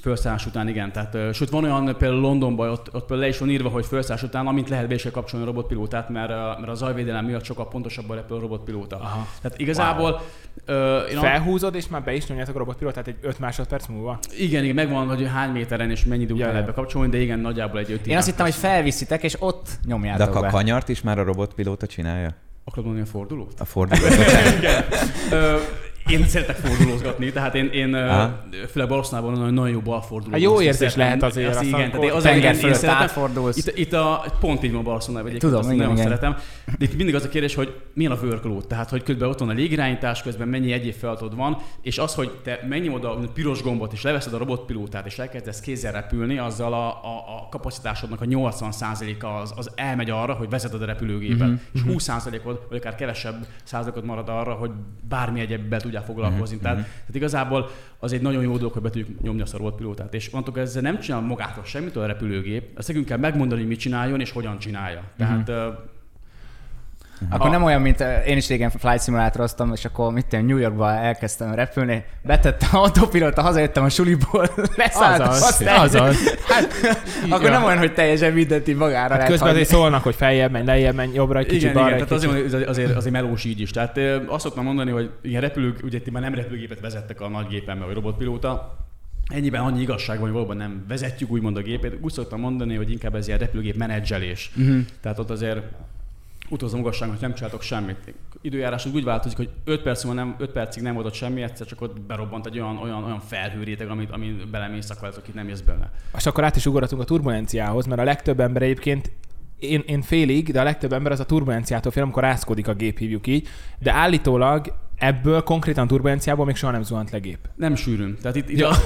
Felszállás után igen, tehát sőt van olyan például Londonban, ott, ott például le is van írva, hogy felszállás után, amint lehet be is kell kapcsolni a robotpilótát, mert, mert a zajvédelem miatt sokkal pontosabban repül a robotpilóta. Aha. Tehát igazából... Wow. Uh, én Felhúzod, és már be is nyomjátok a robotpilótát egy 5 másodperc múlva? Igen, igen, megvan, hogy hány méteren és mennyi idő lehet bekapcsolni, de igen, nagyjából egy 5 Én azt hittem, hogy felviszitek, és ott nyomjátok De a kanyart is már a robotpilóta csinálja? Akarod mondani a fordulót? A fordulót. <laughs> igen. Én szeretek fordulózgatni, tehát én, én főleg Barcelonában nagyon, nagyon jó balforduló. Hát jó érzés lehet azért. Ezt, igen, tehát az, tenger én, én szeretem. Itt, itt a, pont így van Barcelonában egyébként, Tudom, azt igen, nagyon igen. szeretem. De itt mindig az a kérdés, hogy milyen a workload, tehát hogy közben ott van a légirányítás, közben mennyi egyéb feladatod van, és az, hogy te megnyomod a piros gombot, és leveszed a robotpilótát, és elkezdesz kézzel repülni, azzal a, a, a kapacitásodnak a 80%-a az, az elmegy arra, hogy vezeted a repülőgépet, mm-hmm. és 20%-od, vagy akár kevesebb százalékot marad arra, hogy bármi egyébben tudják foglalkozni. Mm-hmm. Tehát, tehát, igazából az egy nagyon jó dolog, hogy be tudjuk nyomni azt a robotpilótát. És mondtuk, ezzel nem csinál magától semmit a repülőgép, ezt nekünk kell megmondani, hogy mit csináljon és hogyan csinálja. Tehát mm-hmm. Akkor nem olyan, mint én is régen flight simulatoroztam, és akkor mit tudom, New Yorkba elkezdtem repülni, betettem autopilota, hazajöttem a suliból, <laughs> leszálltam, Azaz, azaz. Hát, akkor nem olyan, hogy teljesen mindent magára Hát lehet közben azért szólnak, hogy feljebb menj, lejjebb menj, jobbra egy kicsit, igen, balra igen, tehát kicsit. azért, azért, azért melós így is. Tehát azt szoktam mondani, hogy ilyen repülők, ugye ti már nem repülőgépet vezettek a nagy gépemben, vagy robotpilóta, Ennyiben annyi igazság van, hogy valóban nem vezetjük úgymond a gépét. Úgy szoktam mondani, hogy inkább ez ilyen repülőgép menedzselés. Uh-huh. Tehát ott azért utazom hogy nem csináltok semmit. Időjárás úgy változik, hogy 5 perc múlva nem, 5 percig nem volt ott semmi, egyszer csak ott berobbant egy olyan, olyan, olyan felhőréteg, amit, amit belemész, akkor itt nem jössz bele. És akkor át is ugratunk a turbulenciához, mert a legtöbb ember egyébként én, én félig, de a legtöbb ember az a turbulenciától fél, amikor rázkodik a gép, hívjuk így, de állítólag ebből konkrétan turbulenciából még soha nem zuhant le gép. Nem sűrűn. Tehát itt, itt Ja. a,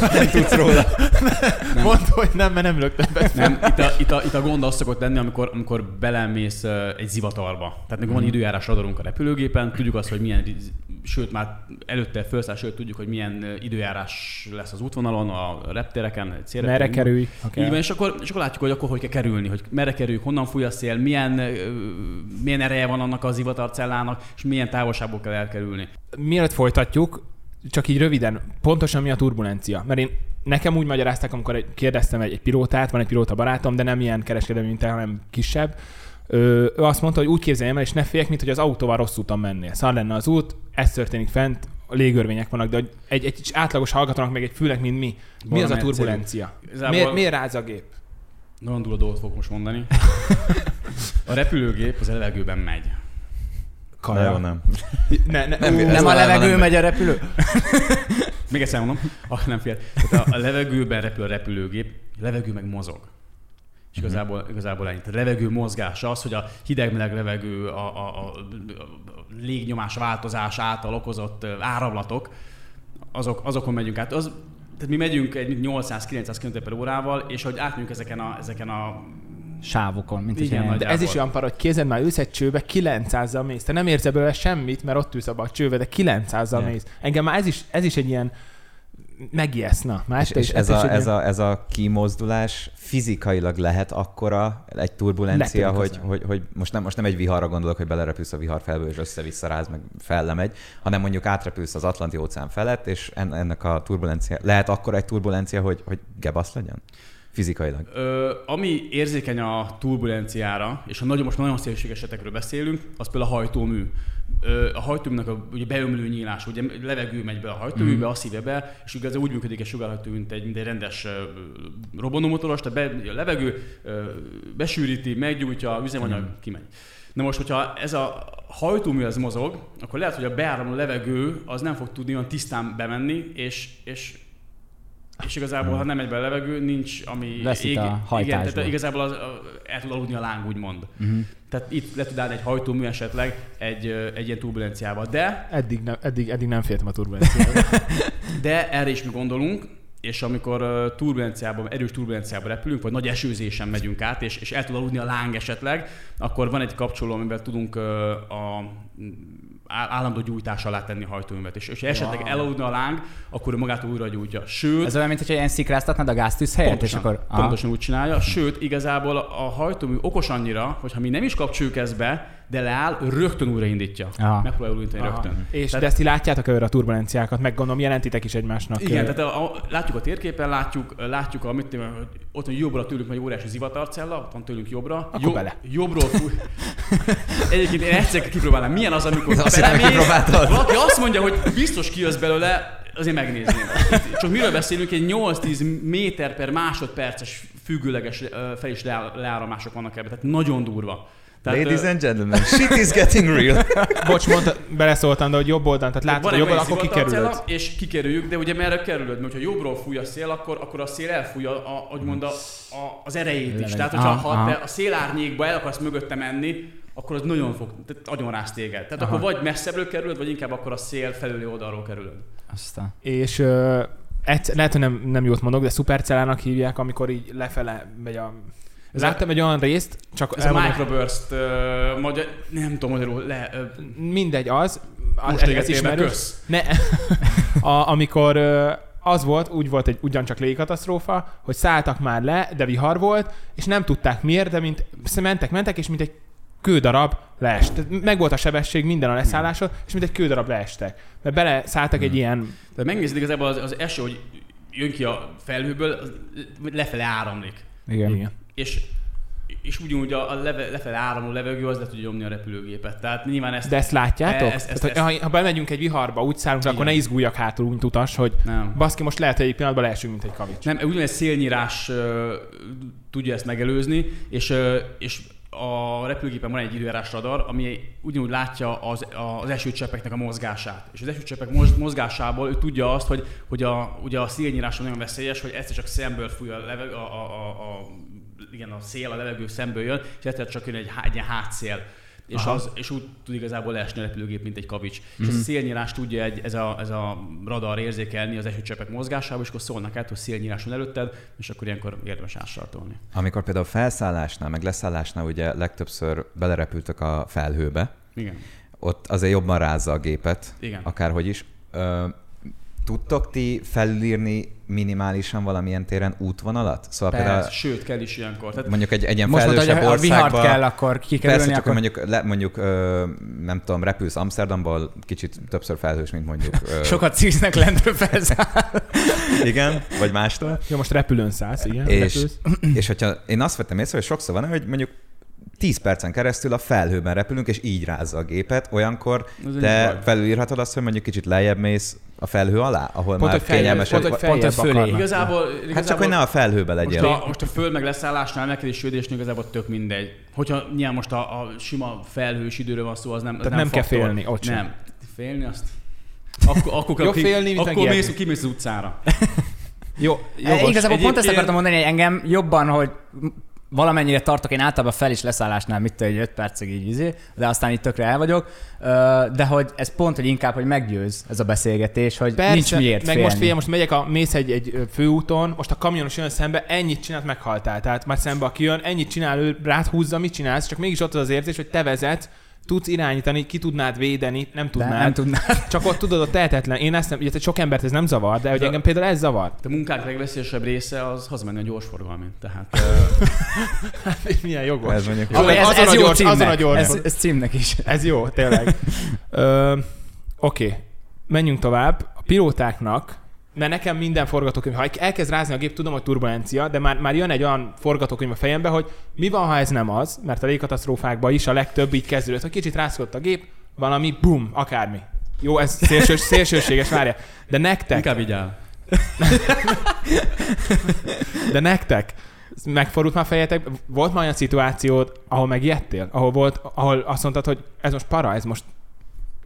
<laughs> Nem tudsz róla. Mondd, hogy nem, mert nem ülök többet. nem, itt, a, itt, a, itt a gond az szokott lenni, amikor, amikor belemész egy zivatarba. Tehát amikor van időjárás radarunk a repülőgépen, tudjuk azt, hogy milyen, sőt már előtte felszáll, sőt tudjuk, hogy milyen időjárás lesz az útvonalon, a reptereken, célra. Merre kerülj? Okay. Így van, és akkor, és akkor látjuk, hogy akkor hogy kell kerülni, hogy merre kerüljük, honnan fúj a szél, milyen, milyen ereje van annak az zivatarcellának, és milyen távolságból kell elkerülni. Mielőtt folytatjuk, csak így röviden, pontosan mi a turbulencia? Mert én nekem úgy magyarázták, amikor egy, kérdeztem egy, egy pilótát, van egy pilóta barátom, de nem ilyen kereskedelmi, mint te, hanem kisebb. Ö, ő azt mondta, hogy úgy képzeljem el, és ne féljek, mint hogy az autóval rossz úton mennél. Szar lenne az út, ez történik fent, a légörvények vannak, de egy, egy átlagos hallgatónak meg egy fülnek, mint mi. Mi az a turbulencia? Igazából- Miért, miért ráz a gép? Nagyon durva dolgot fogok most mondani. <laughs> A repülőgép az a levegőben megy. Nagyon nem. Ne, ne, Nem, ú, ez Nem a levegő nem- megy a repülő? <laughs> Még egyszer mondom, <laughs> ah, nem fél. Tehát a, a levegőben repül a repülőgép, a levegő meg mozog. És igazából, igazából ennyi. Tehát a levegő mozgása az, hogy a hideg-meleg levegő, a, a, a, a légnyomás változás által okozott áramlatok, azok, azokon megyünk át. Az, tehát mi megyünk egy 800-900 km per órával, és hogy átmegyünk ezeken a, ezeken a Sávokon, mint Igen, egy ilyen. De ez is olyan par, hogy kézed már ülsz egy csőbe, 900-zal mész. Te nem érzel belőle semmit, mert ott ülsz abba a csőbe, de 900-zal Ja. mész. Engem már ez is, ez is egy ilyen megijeszt, na. Már És, és ez, este is a, ez, ilyen- a, ez a kimozdulás fizikailag lehet akkora egy turbulencia, hogy, az hogy, hogy most, nem, most nem egy viharra gondolok, hogy belerepülsz a vihar felből, és össze-vissza ráz, meg fellemegy, hanem mondjuk átrepülsz az Atlanti óceán felett, és en, ennek a turbulencia, lehet akkora egy turbulencia, hogy, hogy gebasz legyen? Fizikailag. Ö, ami érzékeny a turbulenciára, és ha nagyon, most nagyon szélsőséges esetekről beszélünk, az például a hajtómű. Ö, a hajtóműnek a ugye beömlő nyílás, ugye levegő megy be a hajtóműbe, mm. azt szívja be, és ugye ez úgy működik egy sugárhajtó, mint egy, mint egy rendes ö, robbanómotoros, tehát be, a levegő ö, besűríti, meggyújtja, a üzemanyag mm. kimegy. Na most, hogyha ez a hajtómű ez mozog, akkor lehet, hogy a beáramló levegő az nem fog tudni olyan tisztán bemenni, és, és és igazából, ha nem megy be a levegő, nincs, ami... Veszít a Igen, hajtásból. tehát igazából az, el tud aludni a láng, úgymond. Uh-huh. Tehát itt le tud állni egy hajtómű esetleg egy, egy ilyen turbulenciával. De, Eddig nem, eddig, eddig nem féltem a turbulenciába. <laughs> de erre is mi gondolunk, és amikor turbulenciában, erős turbulenciában repülünk, vagy nagy esőzésen megyünk át, és, és el tud aludni a láng esetleg, akkor van egy kapcsoló, amivel tudunk a állandó gyújtás alá tenni a hajtóművet. És, és ha esetleg Wow. elaludna a láng, akkor ő magától újra gyújtja. Sőt, Ez olyan, mint hogy ilyen szikráztatnád a gáztűz helyett, Pontosan, és akkor... Aha. pontosan úgy csinálja. Sőt, igazából a hajtómű okos annyira, hogy ha mi nem is kapcsoljuk ezt be, de leáll, rögtön újraindítja. Aha. Megpróbál újraindítani Aha. rögtön. És Tehát- de ezt ti látjátok előre a turbulenciákat, meg gondolom jelentitek is egymásnak. Igen, tehát a, a, látjuk a térképen, látjuk, látjuk a, mit ott van jobbra tőlünk egy óriási zivatarcella, ott van tőlünk jobbra. Akkor bele. Jobbról fúj. <laughs> Egyébként én egyszer kipróbálnám, milyen az, amikor Azt belemész, valaki azt mondja, hogy biztos kijössz belőle, azért megnézném. Csak miről beszélünk, egy 8-10 méter per másodperces függőleges fel is leá- leáramások vannak ebben, tehát nagyon durva. Tehát, Ladies and gentlemen, shit is getting real. <laughs> Bocs, mondta, beleszóltam, de hogy jobb oldalon, tehát látod a jobb akkor kikerülöd. És kikerüljük, de ugye merre kerülöd? Mert ha jobbról fúj a szél, akkor, akkor a szél elfújja, a, mond, a, a, az erejét is. Tehát, hogyha aha, ha te a szélárnyékba el akarsz mögötte menni, akkor az nagyon fog, tehát agyon rász téged. Tehát aha. akkor vagy messzebbről kerülöd, vagy inkább akkor a szél felüli oldalról kerülöd. Aztán. És uh, egy, lehet, hogy nem, nem jót mondok, de szupercellának hívják, amikor így lefele megy a Láttam egy olyan részt, csak ez a microburst, uh, magyar, nem tudom magyarul, le... Uh, mindegy, az. Most ez, ismerős. Ne, <laughs> a, amikor uh, az volt, úgy volt egy ugyancsak légikatasztrófa, hogy szálltak már le, de vihar volt, és nem tudták miért, de mint mentek, mentek, és mint egy kődarab leest. Tehát meg volt a sebesség minden a leszálláson, és mint egy kődarab leestek. Mert bele szálltak hmm. egy ilyen... De megnézed igazából az, az eső, hogy jön ki a felhőből, lefele áramlik. Igen. Igen és és ugyanúgy a, leve, lefele áramló levegő az le tudja nyomni a repülőgépet. Tehát nyilván ezt... De ezt látjátok? Ezt, ezt, Tehát, ezt, ha, ha bemegyünk egy viharba, úgy szállunk, igen. akkor ne izguljak hátul, mint utas, hogy nem. baszki, most lehet, hogy egy pillanatban leesünk, mint egy kavics. Nem, ugyanez szélnyírás uh, tudja ezt megelőzni, és, uh, és a repülőgépen van egy időjárás radar, ami ugyanúgy látja az, az esőcseppeknek a mozgását. És az esőcseppek mozgásából ő tudja azt, hogy, hogy a, ugye a szélnyírás nagyon veszélyes, hogy ezt csak szemből fúj a, leveg, a, a, a, a igen, a szél, a levegő szemből jön, és egyszer csak jön egy, egy ilyen hátszél. És, az, és úgy tud igazából leesni a repülőgép, mint egy kavics. Mm-hmm. És a mhm. szélnyírás tudja egy, ez, a, ez a radar érzékelni az esőcseppek mozgásába, és akkor szólnak át, hogy szélnyírás van előtted, és akkor ilyenkor érdemes ássartolni. Amikor például felszállásnál, meg leszállásnál ugye legtöbbször belerepültek a felhőbe, Igen. ott azért jobban rázza a gépet, Igen. akárhogy is. Ö, tudtok ti felülírni minimálisan valamilyen téren útvonalat? Szóval Persze, például, sőt, kell is ilyenkor. Tehát mondjuk egy, egy ilyen most felhősebb mondta, országban... kell, akkor kikerülni, persze, akkor... mondjuk, le, mondjuk ö, nem tudom, repülsz Amsterdamból, kicsit többször felhős, mint mondjuk... Ö... <laughs> Sokat szíznek lentről felszáll. igen, vagy mástól. Jó, most repülőn szállsz, igen. És, és hogyha én azt vettem észre, hogy sokszor van, hogy mondjuk 10 percen keresztül a felhőben repülünk, és így rázza a gépet, olyankor te felülírhatod azt, hogy mondjuk kicsit lejjebb mész a felhő alá, ahol pont, már kényelmesebb. Pont, pont, pont fölé. Igazából, igazából, hát csak, hogy ne a felhőbe legyél. Most a, most a föld meg leszállásnál, sődésnél igazából tök mindegy. Hogyha nyilván most a, a sima felhős időről van szó, az nem, az Tehát nem, nem kell félni, ott sem. Nem. Félni azt? Akkor, akkor, Jobb félni, mint akkor mész, kimész az utcára. Jó, jogos. Igazából pont ezt akartam mondani, hogy engem jobban, hogy valamennyire tartok, én általában fel is leszállásnál, mit egy 5 percig így izé, de aztán itt tökre el vagyok. De hogy ez pont, hogy inkább, hogy meggyőz ez a beszélgetés, hogy Persze, nincs miért meg félni. most fél, most megyek a, mész egy, egy főúton, most a kamionos jön szembe, ennyit csinált, meghaltál. Tehát már szembe, aki jön, ennyit csinál, ő rád húzza, mit csinálsz, csak mégis ott az az érzés, hogy te vezetsz, tudsz irányítani, ki tudnád védeni, nem tudnád. De nem tudnád. Csak ott tudod, a tehetetlen. Én ezt nem, ugye sok embert ez nem zavar, de hogy engem például ez zavar. A munkák legveszélyesebb része az hazamenni a gyorsforgalmi. Tehát... <laughs> hát, milyen jogos. Ez mondjuk. Jó, ez, ez, ez, jó gyors, azon a gyors. Ez, ez címnek is. Ez jó, tényleg. <laughs> Oké, okay. menjünk tovább. A pilótáknak mert nekem minden forgatókönyv, ha elkezd rázni a gép, tudom, hogy turbulencia, de már, már jön egy olyan forgatókönyv a fejembe, hogy mi van, ha ez nem az, mert a légkatasztrófákban is a legtöbb így kezdődött, hogy kicsit rászkodott a gép, valami bum, akármi. Jó, ez szélsős, <laughs> szélsőséges, várja. De nektek... Inkább így áll. <laughs> De nektek megfordult már fejetek, volt már olyan szituációd, ahol megijedtél? Ahol, volt, ahol azt mondtad, hogy ez most para, ez most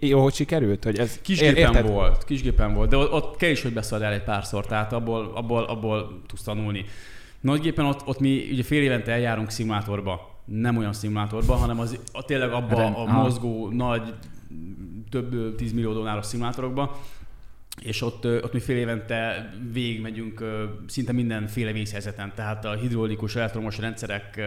jó, hogy sikerült? Hogy ez kisgépen érted? volt, kisgépen volt, de ott kell is, hogy beszéld el egy párszor, tehát abból, abból, abból tudsz tanulni. Nagygépen ott, ott mi ugye fél évente eljárunk szimulátorba, nem olyan szimulátorba, hanem az, a, tényleg abba a, a mozgó, nagy, több 10 millió dolláros szimulátorokba, és ott, ott mi fél évente végigmegyünk szinte mindenféle vészhelyzeten, tehát a hidraulikus elektromos rendszerek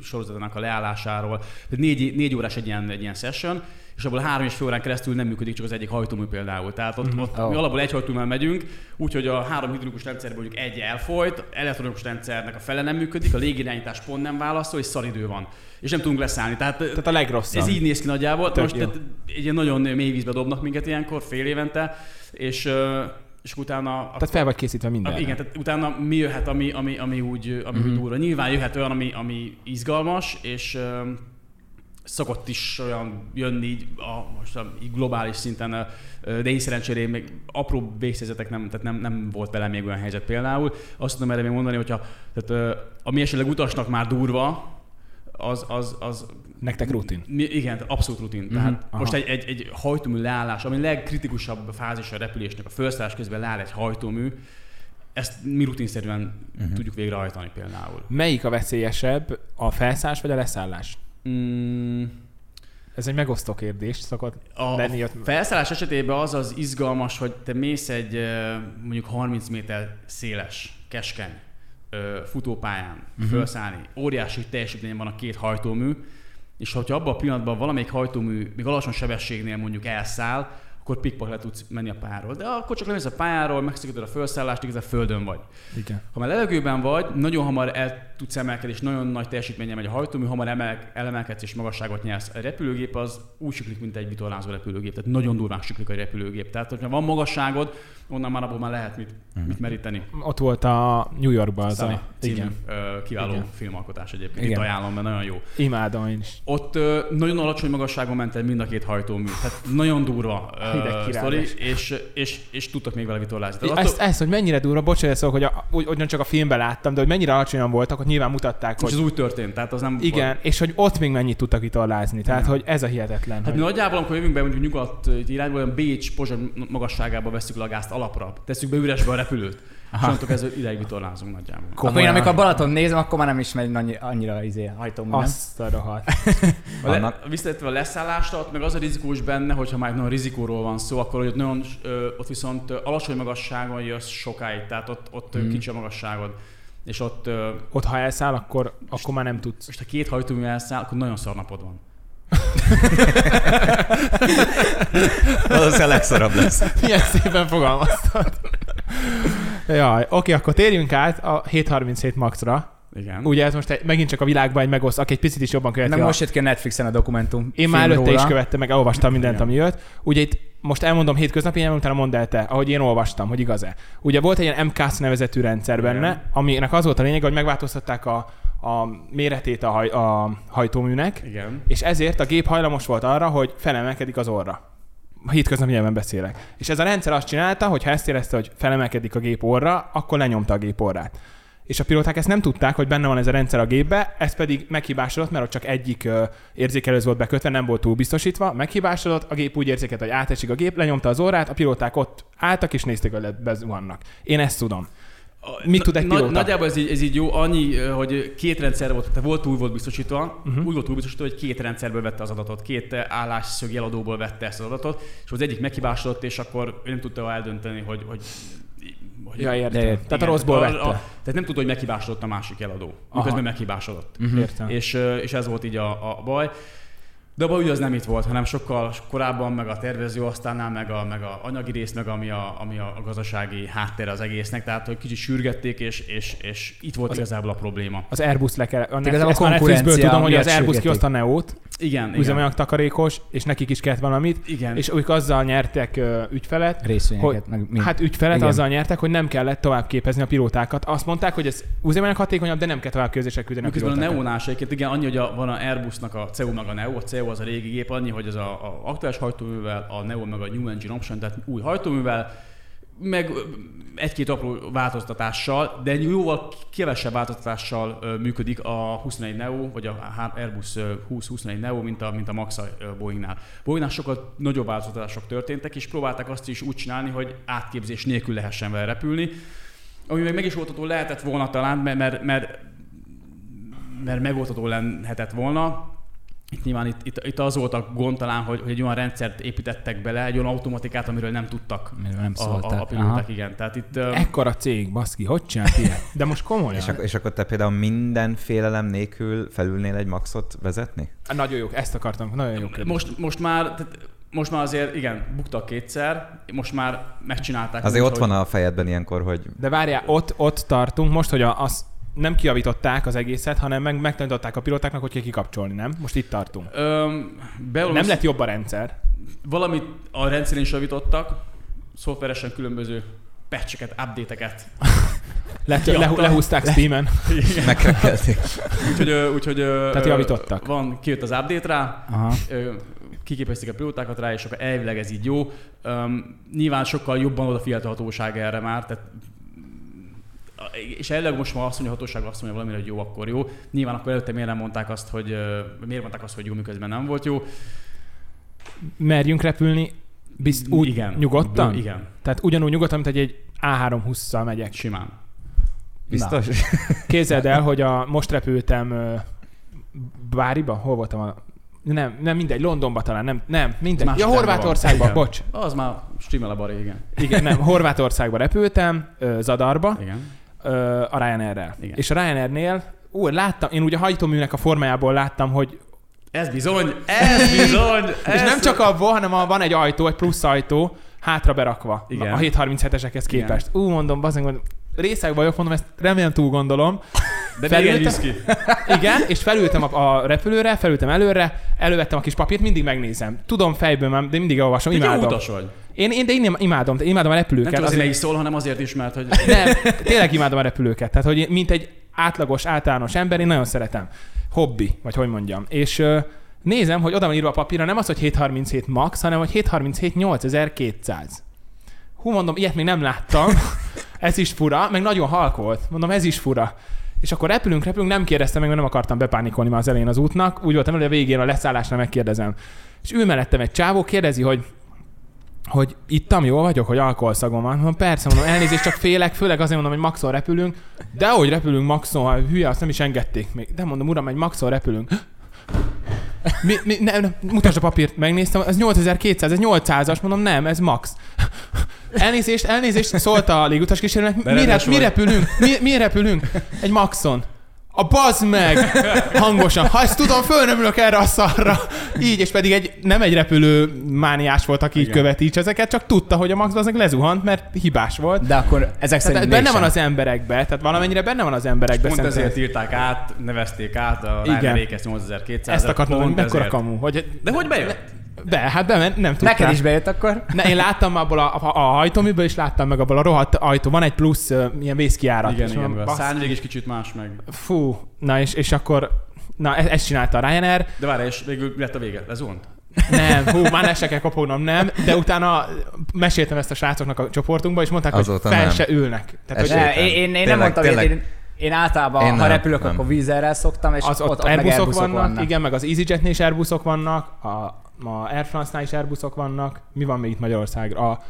sorozatának a leállásáról. Négy, négy órás egy ilyen, egy ilyen session, és abból három és fél órán keresztül nem működik csak az egyik hajtómű például. Tehát ott, mm-hmm. ott oh. mi alapból egy hajtóművel megyünk, úgyhogy a három hidraulikus rendszerből mondjuk egy elfolyt, elektronikus rendszernek a fele nem működik, a légirányítás pont nem válaszol, és szaridő van. És nem tudunk leszállni. Tehát, tehát a legrosszabb. Ez így néz ki nagyjából. Tök Most tehát, egy ilyen nagyon mély vízbe dobnak minket ilyenkor, fél évente, és és utána... Tehát fel vagy készítve minden. Igen, tehát utána mi jöhet, ami, ami, ami úgy, ami mm-hmm. úgy durva. Nyilván jöhet olyan, ami, ami izgalmas, és szokott is olyan jönni így, a, most a, így globális szinten, de én szerencsére még apró vészhelyzetek nem, tehát nem, nem volt velem még olyan helyzet például. Azt tudom erre még mondani, hogyha tehát, ami esetleg utasnak már durva, az, az, az Nektek rutin? Mi, igen, abszolút rutin. Mm-hmm. Tehát Aha. most egy, egy, egy hajtómű leállás, ami legkritikusabb fázis a repülésnek, a felszállás közben leáll egy hajtómű, ezt mi rutinszerűen uh-huh. tudjuk végrehajtani például. Melyik a veszélyesebb, a felszállás vagy a leszállás? Mm. Ez egy megosztó kérdés szokott a lenni. A felszállás esetében az az izgalmas, hogy te mész egy mondjuk 30 méter széles, keskeny futópályán uh-huh. felszállni. Óriási teljesítmény van a két hajtómű, és hogyha abban a pillanatban valamelyik hajtómű még alacsony sebességnél mondjuk elszáll, akkor pikpak le tudsz menni a pályáról. De akkor csak lemész a pályáról, megszakítod a felszállást, igazán földön vagy. Igen. Ha már levegőben vagy, nagyon hamar el tudsz emelkedni, és nagyon nagy teljesítménye megy a hajtómű, hamar emel, elemelkedsz és magasságot nyersz. A repülőgép az úgy siklik, mint egy vitorlázó repülőgép, tehát nagyon durván siklik a repülőgép. Tehát, hogyha van magasságod, onnan már abból már lehet mit, uh-huh. mit meríteni. Ott volt a New Yorkban az a... Igen. kiváló Igen. filmalkotás egyébként. Igen. Itt ajánlom, mert nagyon jó. Imádom én is. Ott nagyon alacsony magasságon ment el mind a két hajtómű. Tehát nagyon durva uh, sztori, és, és, és tudtak még vele vitorlázni. Tehát ezt, attól... ezt, hogy mennyire durva, bocsánat, szóval, hogy a, úgy, ugyan csak a filmben láttam, de hogy mennyire alacsonyan voltak, hogy nyilván mutatták, hogy... És ez úgy történt, tehát az nem... Igen, volt. és hogy ott még mennyit tudtak vitorlázni, tehát Igen. hogy ez a hihetetlen. Hát hogy... mi nagyjából, amikor jövünk be mondjuk nyugat irányból, olyan Bécs, Pozsony magasságába veszük le a gázt alapra, tesszük be üresbe a repülőt. Aha. És ez ideig vitorlázunk nagyjából. Komolyan. Akkor én amikor a Balaton nézem, akkor már nem is megy annyi, annyira izé, hajtom. Azt a rohadt. le, visszatérve a leszállást, ott meg az a rizikós benne, hogyha már nagyon rizikóról van szó, akkor ott, nagyon, ott viszont alacsony magasságon jössz sokáig, tehát ott, ott hmm. kicsi a magasságod. És ott... Ott ha elszáll, akkor, akkor már nem tudsz. És ha két hajtómű elszáll, akkor nagyon szar napod van. <laughs> Valószínűleg legszarabb lesz. Milyen szépen fogalmaztad. Jaj, oké, akkor térjünk át a 737 Maxra. Igen. Ugye ez most egy, megint csak a világban egy megoszt, aki egy picit is jobban követi. Nem a... most jött ki a Netflixen a dokumentum. Én már előtte róla. is követtem, meg olvastam mindent, Igen. ami jött. Ugye itt most elmondom hétköznapi nyelven, utána mondd el te, ahogy én olvastam, hogy igaz-e. Ugye volt egy ilyen MCAS nevezetű rendszer benne, Igen. aminek az volt a lényeg, hogy megváltoztatták a, a méretét a, haj, a hajtóműnek, Igen. és ezért a gép hajlamos volt arra, hogy felemelkedik az orra a hétköznapi nyelven beszélek. És ez a rendszer azt csinálta, hogy ha ezt érezte, hogy felemelkedik a gép orra, akkor lenyomta a gép orrát. És a pilóták ezt nem tudták, hogy benne van ez a rendszer a gépbe, ez pedig meghibásodott, mert ott csak egyik érzékelőz volt bekötve, nem volt túl biztosítva, meghibásodott, a gép úgy érzékelt, hogy átesik a gép, lenyomta az órát, a pilóták ott álltak és nézték, hogy bezuhannak. Én ezt tudom. Mit tud egy pilóta? Nagyjából ez így, ez így jó, annyi, hogy két rendszer volt, tehát volt túl volt biztosítva, uh-huh. úgy volt túl biztosítva, hogy két rendszerből vette az adatot, két állásszög jeladóból vette ezt az adatot, és az egyik meghibásodott, és akkor ő nem tudta eldönteni, hogy, hogy hogy ja, értem. Igen, tehát a rosszból vette. A, a, tehát nem tudta, hogy meghibásodott a másik eladó, miközben meghibásodott. Uh-huh. Értem. És, és ez volt így a, a baj. De abban ugye az nem itt volt, hanem sokkal korábban, meg a tervezőasztalnál, meg a, meg a anyagi rész, meg ami a, ami a gazdasági háttere az egésznek, tehát hogy kicsit sürgették, és, és, és itt volt az, igazából a probléma. Az Airbus le kell, a, a konkurencia, tudom, hogy az Airbus kihozta a Neo-t, igen, üzemanyag takarékos, és nekik is kellett valamit, igen. és ők azzal nyertek uh, ügyfelet, Részvényeket, hogy, meg Hát ügyfelet igen. azzal nyertek, hogy nem kellett tovább képezni a pilótákat. Azt mondták, hogy ez üzemanyag hatékonyabb, de nem kell tovább képzések küldeni a pilótákat. a Neo-nás egyébként igen, annyi, hogy a, van a Airbusnak a CEU meg a Neo, a CEU az a régi gép, annyi, hogy az a, a aktuális hajtóművel, a Neo meg a New Engine Option, tehát új hajtóművel, meg egy-két apró változtatással, de jóval kevesebb változtatással működik a 21 Neo, vagy a Airbus 20-21 Neo, mint a, mint a Max a Boeingnál. Boeingnál sokkal nagyobb változtatások történtek, és próbálták azt is úgy csinálni, hogy átképzés nélkül lehessen vele repülni, ami meg meg is oldható lehetett volna talán, mert, mert, mert, mert megoldható lehetett volna, itt nyilván itt, itt, itt az volt a gond talán, hogy, hogy egy olyan rendszert építettek bele, egy olyan automatikát, amiről nem tudtak Miről nem a, a, a pilóták, igen. Tehát itt, Ekkora cég, baszki, hogy csinált ilyen? <laughs> De most komolyan. és, akkor, és akkor te például minden félelem nélkül felülnél egy maxot vezetni? Nagyon jó, ezt akartam, nagyon jó Most, most már, tehát most már azért, igen, buktak kétszer, most már megcsinálták. Azért úgy, ott hogy... van a fejedben ilyenkor, hogy... De várjál, ott, ott tartunk most, hogy a, az, nem kiavították az egészet, hanem meg megtanították a pilótáknak, hogy kell kikapcsolni, nem? Most itt tartunk. Öm, beolvos... Nem lett jobb a rendszer. Valamit a rendszerén is javítottak, szoftveresen különböző patcheket, update-eket. <laughs> Le, le, lehúzták Steam-en. Megkrekkelték. úgyhogy, úgyhogy, Tehát javítottak. Van, kijött az update rá, Aha. kiképezték a pilótákat rá, és akkor elvileg ez így jó. Um, nyilván sokkal jobban odafigyelt a hatóság erre már, tehát és előleg most már azt mondja, a hatóság azt mondja valamire, hogy jó, akkor jó. Nyilván akkor előtte miért nem mondták azt, hogy miért mondták azt, hogy jó, miközben nem volt jó. Merjünk repülni bizt, úgy igen. nyugodtan? Igen. Tehát ugyanúgy nyugodtan, mint egy, egy A320-szal megyek. Simán. Biztos? Na. Képzeld el, hogy a, most repültem Báriba, hol voltam a nem, nem mindegy, Londonba talán, nem, nem, mindegy. Más ja, Horvátországba, bocs. Az már stimmel a bari, igen. Igen, nem, Horvátországba repültem, Zadarba, igen. A Ryanair-rel. Igen. És a Ryanair-nél, ú, láttam, én ugye a hajtóműnek a formájából láttam, hogy ez bizony, ez bizony. Ez és nem csak abból, hanem a, van egy ajtó, egy plusz ajtó, hátra berakva. Igen. A 737-esekhez képest. Igen. Ú, mondom, bazen, részek vagyok, mondom, ezt remélem túl gondolom. De felültem, ki. <laughs> Igen, és felültem a, a, repülőre, felültem előre, elővettem a kis papírt, mindig megnézem. Tudom fejből, de mindig olvasom, imádom. Te utas vagy. Én, én, de én imádom, imádom a repülőket. Nem csak azért, azért szól, hanem azért is, mert hogy... <laughs> Nem, tényleg imádom a repülőket. Tehát, hogy mint egy átlagos, általános ember, én nagyon szeretem. Hobbi, vagy hogy mondjam. És nézem, hogy oda van írva a papírra nem az, hogy 737 max, hanem hogy 737 8200. Hú, mondom, ilyet még nem láttam. <laughs> ez is fura, meg nagyon halk volt. Mondom, ez is fura. És akkor repülünk, repülünk, nem kérdeztem meg, mert nem akartam bepánikolni már az elején az útnak. Úgy voltam, hogy a végén a leszállásnál megkérdezem. És ő mellettem egy csávó, kérdezi, hogy hogy ittam, jól vagyok, hogy alkoholszagom van. Mondom, persze, mondom, elnézést, csak félek, főleg azért mondom, hogy maxon repülünk. De hogy repülünk maxon, ha hülye, azt nem is engedték még. De mondom, uram, egy maxon repülünk. Mi, mi, ne, ne, mutasd a papírt, megnéztem, ez 8200, ez 800-as, mondom, nem, ez max. Elnézést, elnézést, szólta a légutas kísérőnek, mi, rep, mi repülünk, mi, mi repülünk? Egy maxon. A bazd meg! Hangosan. Ha ezt tudom, föl nem ülök erre a szarra. Így, és pedig egy, nem egy repülő mániás volt, aki így követíts ezeket, csak tudta, hogy a Max az lezuhant, mert hibás volt. De akkor ezek szerint tehát benne van az emberekbe, tehát valamennyire benne van az emberekbe. Pont ezért írták át, nevezték át a Igen. 8200 Ezt akartam mondani, mekkora kamu. Hogy, De hogy bejött? Be, hát be, nem tudtam. Neked is bejött akkor? Ne, én láttam abból a, a, a hajtóműből, is láttam meg abból a rohadt ajtó. Van egy plusz uh, ilyen vészkiárat. Igen, igen, a szárnyvég is kicsit más meg. Fú, na és, és akkor, na e- ezt csinálta a Ryanair. De várj, és végül lett a vége? Lezuhant? Nem, hú, már ne se kell kopognom, nem. De utána meséltem ezt a srácoknak a csoportunkba, és mondták, Azóta hogy fel nem. se ülnek. Tehát, hogy ne, én, én, én nem mondtam, tényleg... én, én általában, én ha nem, repülök, nem. akkor vízerrel szoktam, és az, ott, ott, ott Airbusok, Airbusok vannak, vannak. Igen, meg az EasyJetnél is Airbusok vannak, a ma Air France-nál is Airbusok vannak. Mi van még itt Magyarországra? A,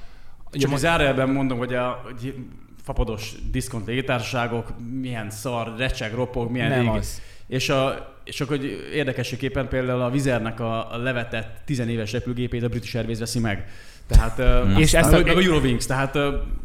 Csak az zárójelben mondom, hogy a hogy fapados diszkont légitársaságok milyen szar, recseg, ropog, milyen Nem rég. az. És, a, és akkor hogy érdekességképpen például a Vizernek a, a levetett tizenéves repülőgépét a British Airways veszi meg. Tehát, uh, és ezt a, meg a Eurowings, tehát...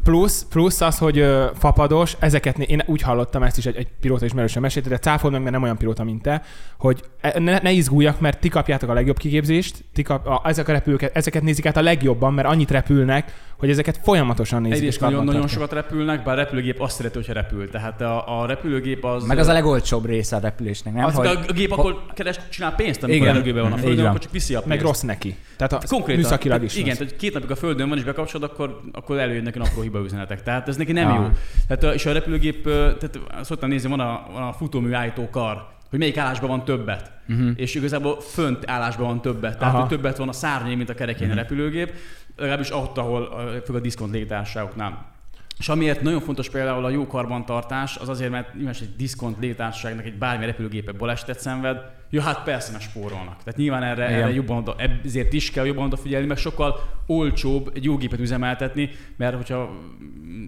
Plusz, plusz az, hogy uh, fapados, ezeket én úgy hallottam ezt is, egy, egy pilóta is merősen mesélt, de cáfold meg, mert nem olyan pilóta, mint te, hogy e, ne, ne izguljak, mert ti kapjátok a legjobb kiképzést, ti kap, a, ezek a repülőket, ezeket nézik át a legjobban, mert annyit repülnek, hogy ezeket folyamatosan nézik. Egyrészt nagyon, nagyon sokat repülnek, bár a repülőgép azt szereti, hogyha repül. Tehát a, a repülőgép az... Meg az a legolcsóbb része a repülésnek, nem? Az, hogy... a gép akkor keres, csinál pénzt, amikor igen, a van a földön, akkor csak viszi a pénzt. Meg rossz neki. Tehát a Konkrétan, műszakilag is. Igen, tehát két napig a földön van és bekapcsolod, akkor, akkor előjönnek neki apró hiba üzenetek. Tehát ez neki nem ah. jó. Tehát, és a repülőgép, tehát szoktam nézni, van a, van a futómű állító kar, hogy melyik állásban van többet. Uh-huh. És igazából fönt állásban van többet. Tehát hogy többet van a szárnyé, mint a kerekén uh-huh. a repülőgép, legalábbis ott, ahol főleg a diszkont légitársaságoknál. És amiért nagyon fontos például a jó karbantartás, az azért, mert nyilván egy diszkont légitársaságnak egy bármilyen repülőgépe balesetet szenved, Ja, hát persze, mert spórolnak. Tehát nyilván erre, erre jobban oda, ezért is kell jobban odafigyelni, mert sokkal olcsóbb egy jó gépet üzemeltetni, mert hogyha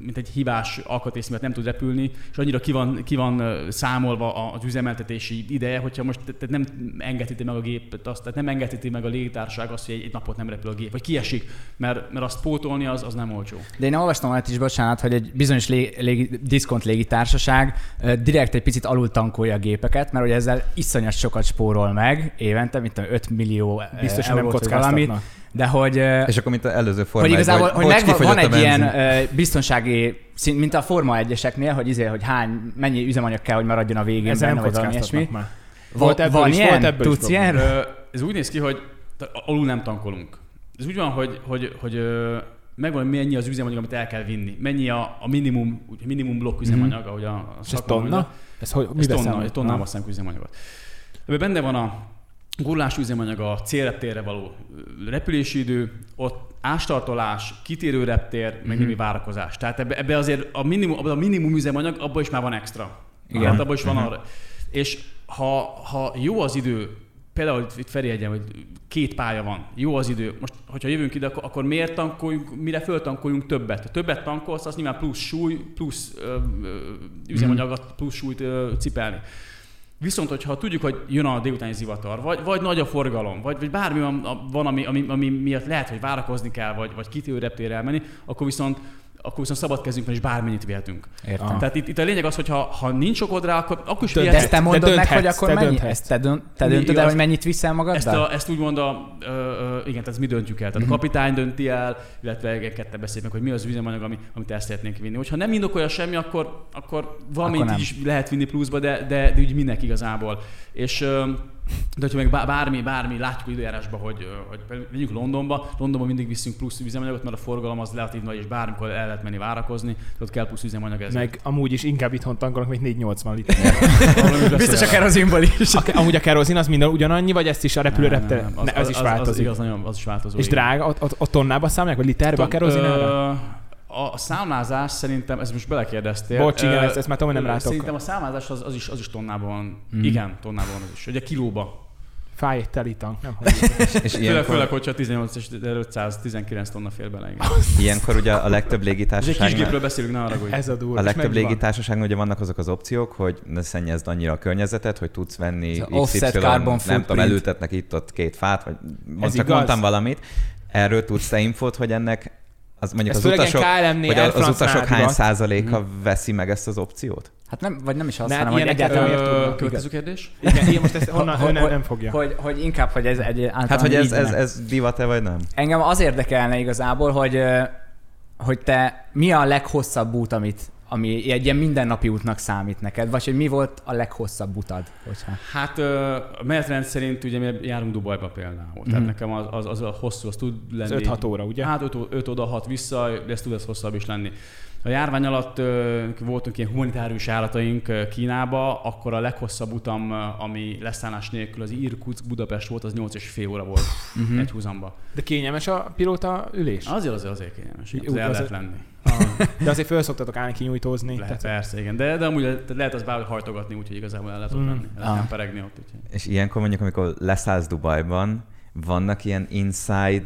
mint egy hibás alkatrész miatt nem tud repülni, és annyira ki van, ki van számolva az üzemeltetési ideje, hogyha most tehát nem engedheti meg a gépet, azt, tehát nem engedheti meg a légitársaság azt, hogy egy, egy napot nem repül a gép, vagy kiesik, mert, mert azt pótolni az, az nem olcsó. De én olvastam olyat is, bocsánat, hogy egy bizonyos lég, lég, diszkont légitársaság direkt egy picit alul tankolja a gépeket, mert hogy ezzel iszonyat sokat spórol meg évente, mint 5 millió Biztos, hogy nem kockáztatnak. De hogy... És akkor, mint az előző Forma Hogy igazából, hogy, hogy meg van egy ilyen uh, biztonsági szint, mint a Forma 1-eseknél, hogy izé, hogy hány, mennyi üzemanyag kell, hogy maradjon a végén Ezzel benne, vagy valami ilyesmi. Már. Volt ebből van is, ilyen? Volt ebből Tudsz ilyen? Ez úgy néz ki, hogy alul nem tankolunk. Ez úgy van, hogy, hogy, hogy megvan, hogy mennyi az üzemanyag, amit el kell vinni. Mennyi a, a minimum, minimum blokk üzemanyag, mm. ahogy a, a És ez tonna? Ez, hogy, mi ez tonna, tonnával számít üzemanyagot. Ebben benne van a gurlás üzemanyag, a célreptérre való repülési idő, ott ástartolás, kitérő reptér, meg mm-hmm. várakozás. Tehát ebbe, ebbe azért a minimum, a minimum üzemanyag, abban is már van extra. Igen. Hát abban is van mm-hmm. arra. És ha, ha jó az idő, például itt Feri egyen, hogy két pálya van, jó az idő, most hogyha jövünk ide, akkor, akkor miért tankoljunk, mire föltankoljunk többet? Ha többet tankolsz, az nyilván plusz súly, plusz ö, ö, üzemanyagot, plusz súlyt ö, cipelni. Viszont, hogyha tudjuk, hogy jön a délutáni zivatar, vagy, vagy nagy a forgalom, vagy, vagy bármi van, ami, ami, ami miatt lehet, hogy várakozni kell, vagy, vagy kitérő reptére elmenni, akkor viszont akkor viszont szabad kezünkben is bármennyit vihetünk. Értem. Tehát itt, itt a lényeg az, hogy ha, ha nincs okod rá, akkor, akkor is vihetsz. De ezt te mondod meg, hogy akkor te mennyi? Ezt te, dönt, te döntöd el, hogy mennyit viszel magaddal? Ezt, a, ezt úgy mondom, ö, ö, igen, tehát ezt mi döntjük el. Tehát uh-huh. a kapitány dönti el, illetve kette beszélnek, hogy mi az üzemanyag, ami, amit el szeretnénk vinni. Hogyha nem indokolja semmi, akkor, akkor valamit is lehet vinni pluszba, de, de, de úgy mindenki igazából. És ö, de hogyha meg bármi, bármi, látjuk időjárásban, hogy, hogy menjünk Londonba, Londonba mindig viszünk plusz üzemanyagot, mert a forgalom az relatív nagy, és bármikor el lehet menni várakozni, ott kell plusz üzemanyag ez. Meg amúgy is inkább itthon tankolnak, mint 480 liter. <laughs> Biztos a kerozinból is. A, amúgy a kerozin az minden ugyanannyi, vagy ezt is a repülőrepte? Ne, az, ne, az, az, is változik. Az, az, igaz, nagyon, az is változó. És drága, ott, ott, ott tonnába számolják, vagy literbe a kerozin? A számlázás szerintem, ez most belekérdeztél. Bocs, igen, ezt, ezt már tudom, nem rátok. Szerintem a számlázás az, az, is, az is tonnában van. Mm. Igen, tonnában van az is. Ugye kilóba Fáj egy teli tank, nem és, és ilyenkor... Főleg, hogyha 18 és 519 tonna fél bele. Igen. Ilyenkor ugye a legtöbb légitársaság... Egy kisgépről beszélünk, ne arra Ez a durva. A legtöbb légitársaságban ugye vannak azok az opciók, hogy ne szennyezd annyira a környezetet, hogy tudsz venni XY, nem tudom, elültetnek itt ott két fát, vagy csak igaz? mondtam valamit. Erről tudsz te infót, hogy ennek az mondjuk az utasok, hogy az utasok hány százaléka mm. veszi meg ezt az opciót? Hát nem, vagy nem is azt, hanem, hogy egyáltalán miért tudnak. Következő kérdés? Igen, igen most ezt honnan, hogy, nem, nem fogja. Hogy, hogy inkább, hogy ez egy Hát, hogy ez, ez, ez divat-e, vagy nem? Engem az érdekelne igazából, hogy, hogy te mi a leghosszabb út, amit, ami egy ilyen mindennapi útnak számít neked, vagy hogy mi volt a leghosszabb utad? Hogyha... Hát a menetrend szerint ugye mi járunk Dubajba például, mm-hmm. tehát mhm. nekem az, az, az a hosszú, az tud lenni. 5-6 óra, ugye? Hát 5 oda, 6 vissza, de ez tud ez hosszabb is lenni. A járvány alatt ö, voltunk ilyen humanitárius járataink Kínába, akkor a leghosszabb utam, ami leszállás nélkül az Irkutsk Budapest volt, az 8 és fél óra volt uh-huh. egy húzamba. De kényelmes a pilóta ülés? Azért azért, azért kényelmes. Az el lehet lenni. De azért föl szoktatok állni kinyújtózni. Lehet, tehát... persze, igen. De, de amúgy lehet az bárhogy hajtogatni, úgyhogy igazából el lehet ott mm. lenni. El lehet ah. peregni ott. Úgyhogy. És ilyenkor mondjuk, amikor leszállsz Dubajban, vannak ilyen inside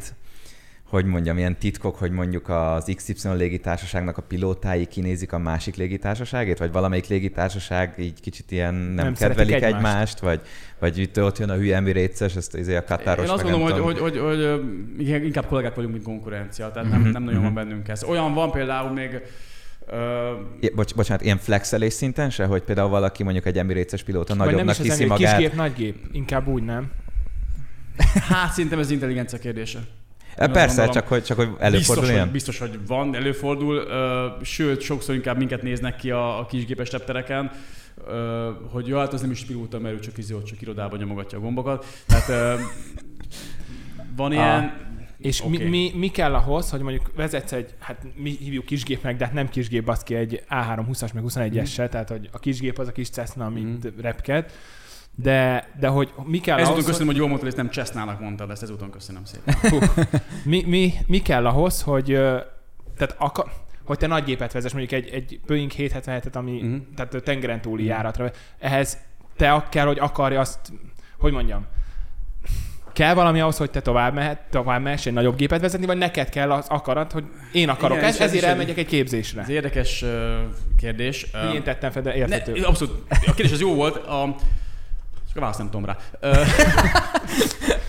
hogy mondjam, ilyen titkok, hogy mondjuk az XY légitársaságnak a pilótái kinézik a másik légitársaságét, vagy valamelyik légitársaság így kicsit ilyen nem, nem kedvelik egymást, egymást vagy, vagy itt ott jön a hülye Emirates-es, ezt izé a Katáros. Én azt mondom, hogy, hogy, hogy, hogy, inkább kollégák vagyunk, mint konkurencia, tehát nem, mm-hmm. nem nagyon mm-hmm. van bennünk ez. Olyan van például még, Uh, Bocs, bocsánat, ilyen flexelés szinten se, hogy például valaki mondjuk egy Emirates-es pilóta nagyobbnak hiszi magát. Kis gép, nagy gép, inkább úgy nem. <laughs> Hát szerintem ez intelligencia kérdése. Én Persze, gondolom, csak hogy, csak hogy előfordul biztos, ilyen? Hogy, biztos, hogy van, előfordul, uh, sőt, sokszor inkább minket néznek ki a, a kisgépes reptereken, uh, hogy jó, hát az nem is pilóta, mert ő csak, izé, ott csak irodában nyomogatja a gombokat. Tehát uh, van ilyen, ah. És okay. mi, mi, mi, kell ahhoz, hogy mondjuk vezetsz egy, hát mi hívjuk kisgépnek, de hát nem kisgép, az ki egy A320-as meg 21-essel, mm. tehát hogy a kisgép az a kis Cessna, amit mm. repked. De, de hogy mi kell Ezúton ahhoz, köszönöm, hogy jól mondtad, és nem Csesznának mondtad, ezt ezúton köszönöm szépen. mi, mi, mi, kell ahhoz, hogy, tehát aka, hogy te nagy gépet vezess, mondjuk egy, egy Boeing 777-et, ami uh-huh. tehát tengeren túli uh-huh. járatra, ehhez te kell, hogy akarja azt, hogy mondjam, kell valami ahhoz, hogy te tovább, mehet, tovább mehess egy nagyobb gépet vezetni, vagy neked kell az akarat, hogy én akarok Igen, ezt, ez ezért elmegyek egy képzésre? Ez érdekes uh, kérdés. Én tettem fel, de érthető. Ne, abszolút. A kérdés az jó volt. A választ nem tudom rá. <laughs>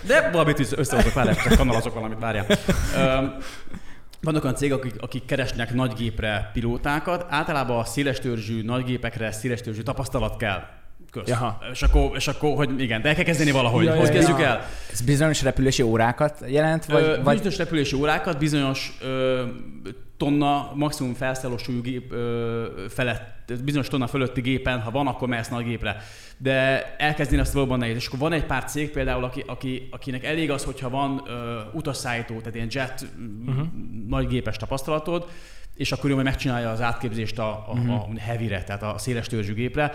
De valamit összehozok vele, csak kanalazok valamit, várjál. Vannak olyan cégek, akik, akik keresnek nagygépre pilótákat. Általában a szélestörzsű nagygépekre szélestörzsű tapasztalat kell. Kösz. Jaha. És, akkor, és akkor, hogy igen, de el kell kezdeni valahogy. Ja, Hogy kezdjük el? Ez bizonyos repülési órákat jelent? Vagy, ö, vagy... Bizonyos repülési órákat, bizonyos ö, tonna maximum felszálló súlyú gép ö, felett, bizonyos tonna fölötti gépen, ha van, akkor mehetsz nagy gépre. De elkezdeni azt valóban nehéz. És akkor van egy pár cég például, aki, aki, akinek elég az, hogyha van ö, utasszállító, tehát ilyen jet uh-huh. nagy gépes tapasztalatod, és akkor ő majd megcsinálja az átképzést a, a, uh-huh. a heavy-re, tehát a széles törzsű gépre.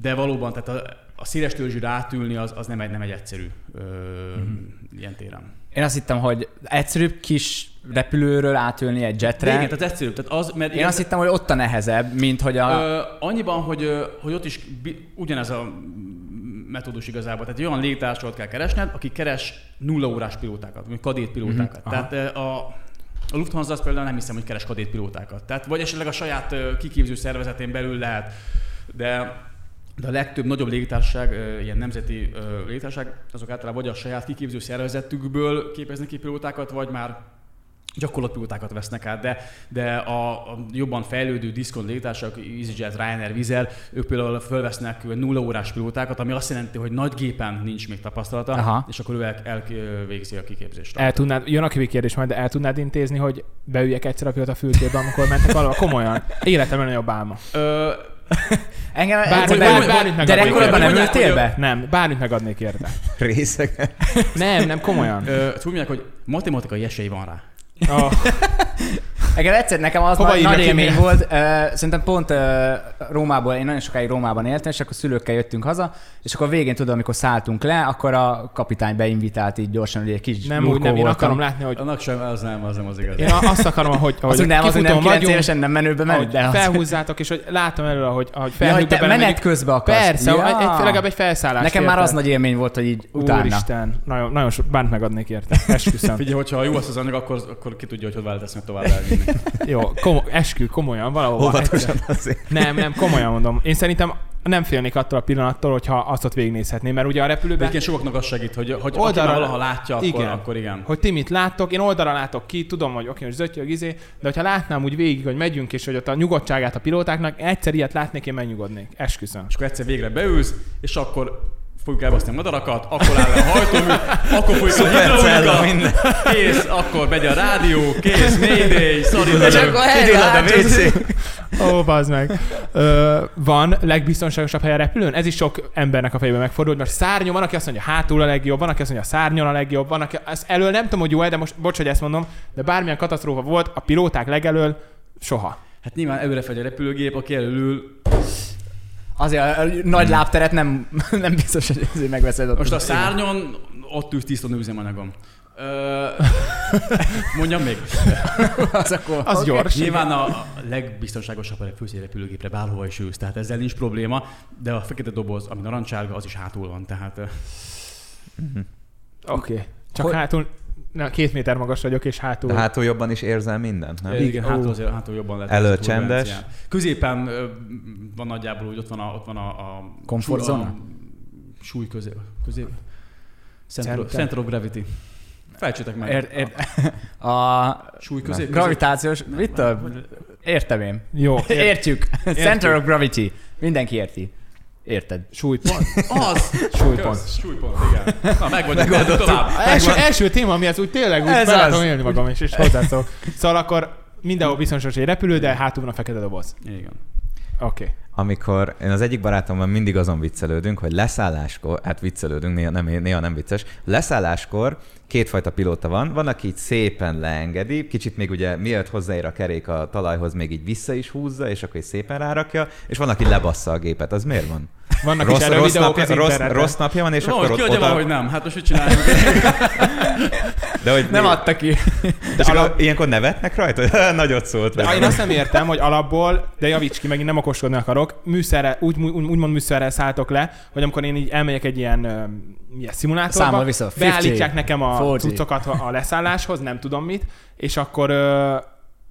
De valóban, tehát a, a széles törzsűre átülni az, az nem, egy, nem egy egyszerű uh-huh. ilyen téren. Én azt hittem, hogy egyszerűbb kis repülőről átülni egy jetre. De igen, tehát egyszerűbb. Tehát az, mert Én azt hittem, hogy ott a nehezebb, mint hogy a... Ö, annyiban, hogy, hogy ott is ugyanez a metódus igazából. Tehát egy olyan légitársaságot kell keresned, aki keres nulla órás pilótákat, vagy kadét pilótákat. Uh-huh. Tehát a, a Lufthansa az például nem hiszem, hogy keres kadét pilótákat. Tehát vagy esetleg a saját kiképző szervezetén belül lehet. De de a legtöbb nagyobb légitársaság, ilyen nemzeti légitársaság, azok általában vagy a saját kiképző szervezetükből képeznek ki pilótákat, vagy már gyakorlatpilótákat vesznek át, de, de a, a jobban fejlődő diszkont légitársaság, EasyJet, Ryanair, Vizel, ők például fölvesznek nulla órás pilótákat, ami azt jelenti, hogy nagy gépen nincs még tapasztalata, Aha. és akkor ő el, elvégzi a kiképzést. El tudnád, jön a kérdés majd, de el tudnád intézni, hogy beüljek egyszer a pilóta fülkébe, amikor mentek valahol komolyan. Életemben nagyobb álma. Ö, Engem bármit, bármit, bármit Gyerekkorodban nem ültél be? Nem, bármit megadnék érte. Részeg? nem, nem komolyan. Tudják, hogy matematikai esély van rá. Oh. <laughs> Igen, egyszer nekem az nagy, nagy élmény volt. Uh, szerintem pont uh, Rómából, én nagyon sokáig Rómában éltem, és akkor szülőkkel jöttünk haza, és akkor a végén tudom, amikor szálltunk le, akkor a kapitány beinvitált így gyorsan, hogy egy kis Nem úgy, nem, én akarom látni, hogy... Annak sem, az nem, az nem az igaz. Én azt akarom, hogy, hogy az nem, az nem 9 évesen nem menőbe megy, de felhúzzátok, és hogy látom elő, hogy, hogy felhúzzátok. Ja, menet közben akarsz. Persze, ja. egy, legalább egy felszállás. Nekem már az nagy élmény volt, hogy így utána. Úristen, nagyon, nagyon sok, bánt megadnék érte. Esküszöm. <laughs> Figyelj, hogyha jó az az anyag, akkor, akkor ki tudja, hogy hogy tesznek tovább <laughs> Jó, komo- eskü, komolyan, valahol. Óvatosan azért. Nem, nem, komolyan mondom. Én szerintem nem félnék attól a pillanattól, hogyha azt ott végignézhetném, mert ugye a repülőben... Igen, sokaknak az segít, hogy, hogy oldalra, aki valaha látja, akkor igen. akkor igen. Hogy ti mit láttok, én oldalra látok ki, tudom, hogy oké, hogy zötyög, izé, de hogyha látnám úgy végig, hogy megyünk, és hogy ott a nyugodtságát a pilótáknak, egyszer ilyet látnék, én megnyugodnék. Esküszöm. És akkor egyszer végre beülsz, és akkor fogjuk elbaszni a madarakat, akkor áll le a hajtómű, akkor fogjuk a hidraulika, kész, akkor megy a rádió, kész, mayday, sorry, <laughs> és akkor a WC. <laughs> Ó, bazd meg. Ö, van legbiztonságosabb hely a repülőn? Ez is sok embernek a fejében megfordult, mert szárnyon van, aki azt mondja, hátul a legjobb, van, aki azt mondja, szárnyon a legjobb, van, aki ezt elől nem tudom, hogy jó de most bocs, hogy ezt mondom, de bármilyen katasztrófa volt, a pilóták legelől soha. Hát nyilván előre fegy a repülőgép, aki elől Azért a nagy lábteret nem, <laughs> nem biztos, hogy ezért megveszed. Most a szárnyon ott ült tiszta üzemanyagom. <laughs> mondjam még. <laughs> az akkor az okay. gyors. Nyilván a legbiztonságosabb a főszélrepülőgépre bárhova is ülsz, tehát ezzel nincs probléma, de a fekete doboz, ami narancsárga, az is hátul van, tehát... Uh-huh. Oké. Okay. Csak hogy... hátul Na, két méter magas vagyok, és hátul... De hátul jobban is érzel mindent, nem? Igen, hátul, azért, hátul jobban lehet. Elő csendes. Középen van nagyjából, hogy ott van a, ott van a, a komfortzóna? Súly közé, közé. Center, center of gravity. Felcsütek meg. Ér, ér, a <laughs> súly közé. Gravitációs, mit Értem én. Jó. <laughs> Ér, Értjük. Értjük. Center of gravity. Mindenki érti. Érted? Súlypont? Az! Súlypont. Kösz, súlypont, igen. Na, meg vagyok, tovább. Első, első téma, amihez úgy tényleg úgy Ez be élni magam is, és <laughs> hozzászól. Szóval akkor mindenhol biztonságos egy repülő, de hátul van a fekete doboz. Igen. Oké. Okay. Amikor én az egyik barátommal mindig azon viccelődünk, hogy leszálláskor, hát viccelődünk, néha nem, néha nem vicces, leszálláskor kétfajta pilóta van, van, aki így szépen leengedi, kicsit még ugye mielőtt hozzáér a kerék a talajhoz, még így vissza is húzza, és akkor így szépen rárakja, és van, aki lebassza a gépet. Az miért van? Vannak rossz, is rossz, napja, rossz, rossz napja van, és no, akkor ott, oda... Van, hogy nem. Hát most mit csináljuk? De hogy nem adta ki. De és alap... ilyenkor nevetnek rajta? <laughs> Nagyot szólt. De én azt nem értem, hogy alapból, de javíts ki, megint nem okoskodni akarok, műszerre, úgy, úgy, úgymond műszerrel szálltok le, hogy amikor én így elmegyek egy ilyen, ilyen szimulátorba, Számol vissza, beállítják nekem a 40. cuccokat a leszálláshoz, nem tudom mit, és akkor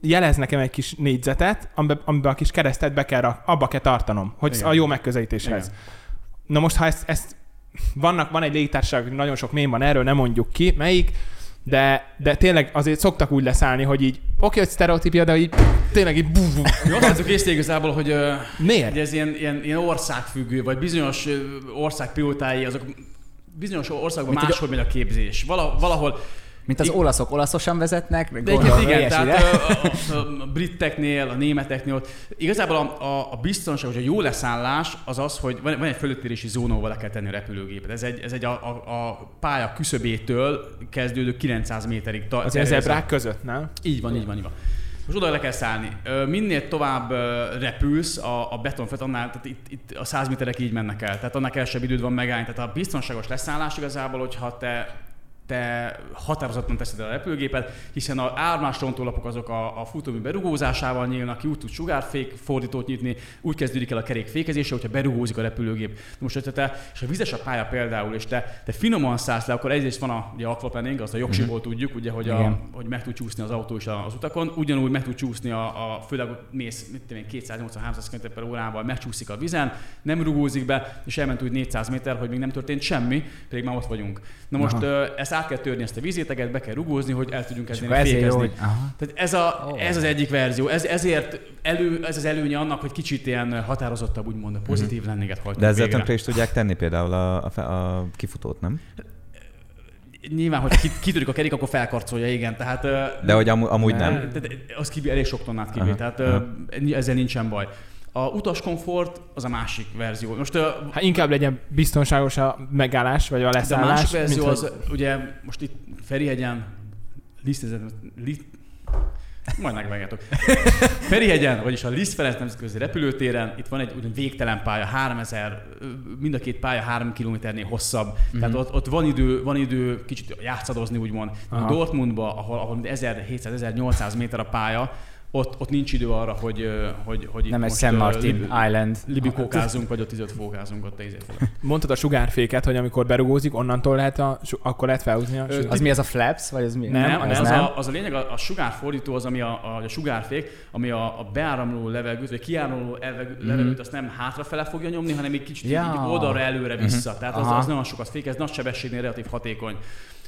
jelez nekem egy kis négyzetet, amiben, amiben a kis keresztet be kell, abba kell tartanom, hogy Igen. a jó megközelítéshez. Igen. Na most, ha ezt, ezt vannak, van egy légitársaság, nagyon sok mém van erről, nem mondjuk ki, melyik, de, de tényleg azért szoktak úgy leszállni, hogy így, oké, hogy sztereotípia, de így tényleg így... Jó, azt látjuk észre igazából, hogy, Miért? hogy ez ilyen, ilyen, ilyen országfüggő, vagy bizonyos ország pilótái, azok bizonyos országban máshogy megy a képzés. Valahol mint az olaszok olaszosan vezetnek, de igen, igen tehát a, a, a briteknél, a németeknél, igazából a, a, a biztonság, hogy a jó leszállás az az, hogy van, van egy fölöttérési zóna, ahol le kell tenni a repülőgépet. Ez egy, ez egy a, a, a pálya küszöbétől kezdődő 900 méterig. Ta, az ezebrák között, nem? Így van, így van, így van. Most oda le kell szállni. Minél tovább repülsz a, a betonfet, annál, tehát itt, itt a 100 méterek így mennek el, tehát annál kevesebb időd van megállni. Tehát a biztonságos leszállás igazából, hogyha te te határozottan teszed el a repülőgépet, hiszen a ármás rontólapok azok a, a futómű berugózásával nyílnak ki, úgy tud sugárfék fordítót nyitni, úgy kezdődik el a kerék fékezése, hogyha berugózik a repülőgép. Most, hogyha te, és a vizes a pálya például, és te, te finoman szállsz le, akkor egyrészt van a ugye, aquaplaning, azt a jogsiból uh-huh. tudjuk, ugye, hogy, a, hogy meg tud csúszni az autó is az utakon, ugyanúgy meg tud csúszni a, a főleg mész, mit tudom 280-300 km per órával, megcsúszik a vizen, nem rugózik be, és elment úgy 400 méter, hogy még nem történt semmi, pedig már ott vagyunk. Na most Aha. ezt át kell törni ezt a vízéteget, be kell rugózni, hogy el tudjunk kezdeni fékezni. Jó, Tehát ez, a, oh. ez az egyik verzió. Ez, ezért elő, ez az előnye annak, hogy kicsit ilyen határozottabb, úgymond a pozitív uh-huh. lennéget hajtunk De ezzel tönkre is tudják tenni például a, a, a kifutót, nem? Nyilván, hogy kitörik a kerék, akkor felkarcolja, igen. Tehát, De hogy amú, amúgy nem? Tehát az kibi, elég sok tonnát uh-huh. tehát uh-huh. ezzel nincsen baj. A utaskomfort az a másik verzió. Most, hát inkább legyen biztonságos a megállás, vagy a leszállás. De a másik verzió mint, az, hogy... ugye most itt Ferihegyen, lisztezem, liszt, majd megvágjátok. <laughs> Ferihegyen, vagyis a Liszt Ferenc nemzetközi repülőtéren, itt van egy ugyan végtelen pálya, 3000, mind a két pálya 3 kilométernél hosszabb. Mm-hmm. Tehát ott, ott, van, idő, van idő kicsit játszadozni, úgymond. Aha. Dortmundba, ahol, ahol 1700-1800 méter a pálya, ott, ott nincs idő arra, hogy, hogy, hogy Nem egy San Martin Lib- Island. Libikókázunk, vagy ott izot fókázunk ott a Mondtad a sugárféket, hogy amikor berugózik, onnantól lehet a, akkor lehet felhúzni a Az mi az a flaps? Vagy az mi? Nem, nem, az, az, nem. A, az a lényeg, a, a sugárfordító az, ami a, a, a sugárfék, ami a, a beáramló levegőt, vagy kiáramló mhm. levegőt, mm. azt nem hátrafele fogja nyomni, hanem egy kicsit ja. így oldalra előre vissza. Mm-hmm. Tehát az, az nagyon sokat fék, ez nagy sebességnél relatív hatékony.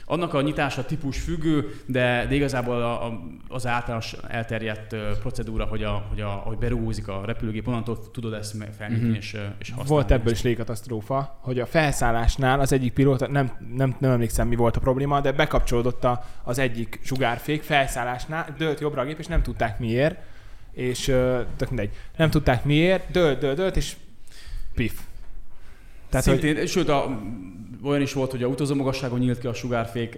Annak a nyitása típus függő, de, de igazából a, a, az általános elterjedt procedúra, hogy, a, hogy, a, hogy berúgózik a repülőgép, onnantól tudod ezt felnyitni mm-hmm. és, és használni. Volt ebből is légkatasztrófa, hogy a felszállásnál az egyik pilóta, nem, nem, nem emlékszem mi volt a probléma, de bekapcsolódott a, az egyik sugárfék felszállásnál, dőlt jobbra a gép, és nem tudták miért, és tök mindegy, nem tudták miért, dőlt, dőlt, dőlt, és pif. Tehát, Szintén, hogy... sőt, a olyan is volt, hogy a utazó magasságon nyílt ki a sugárfék.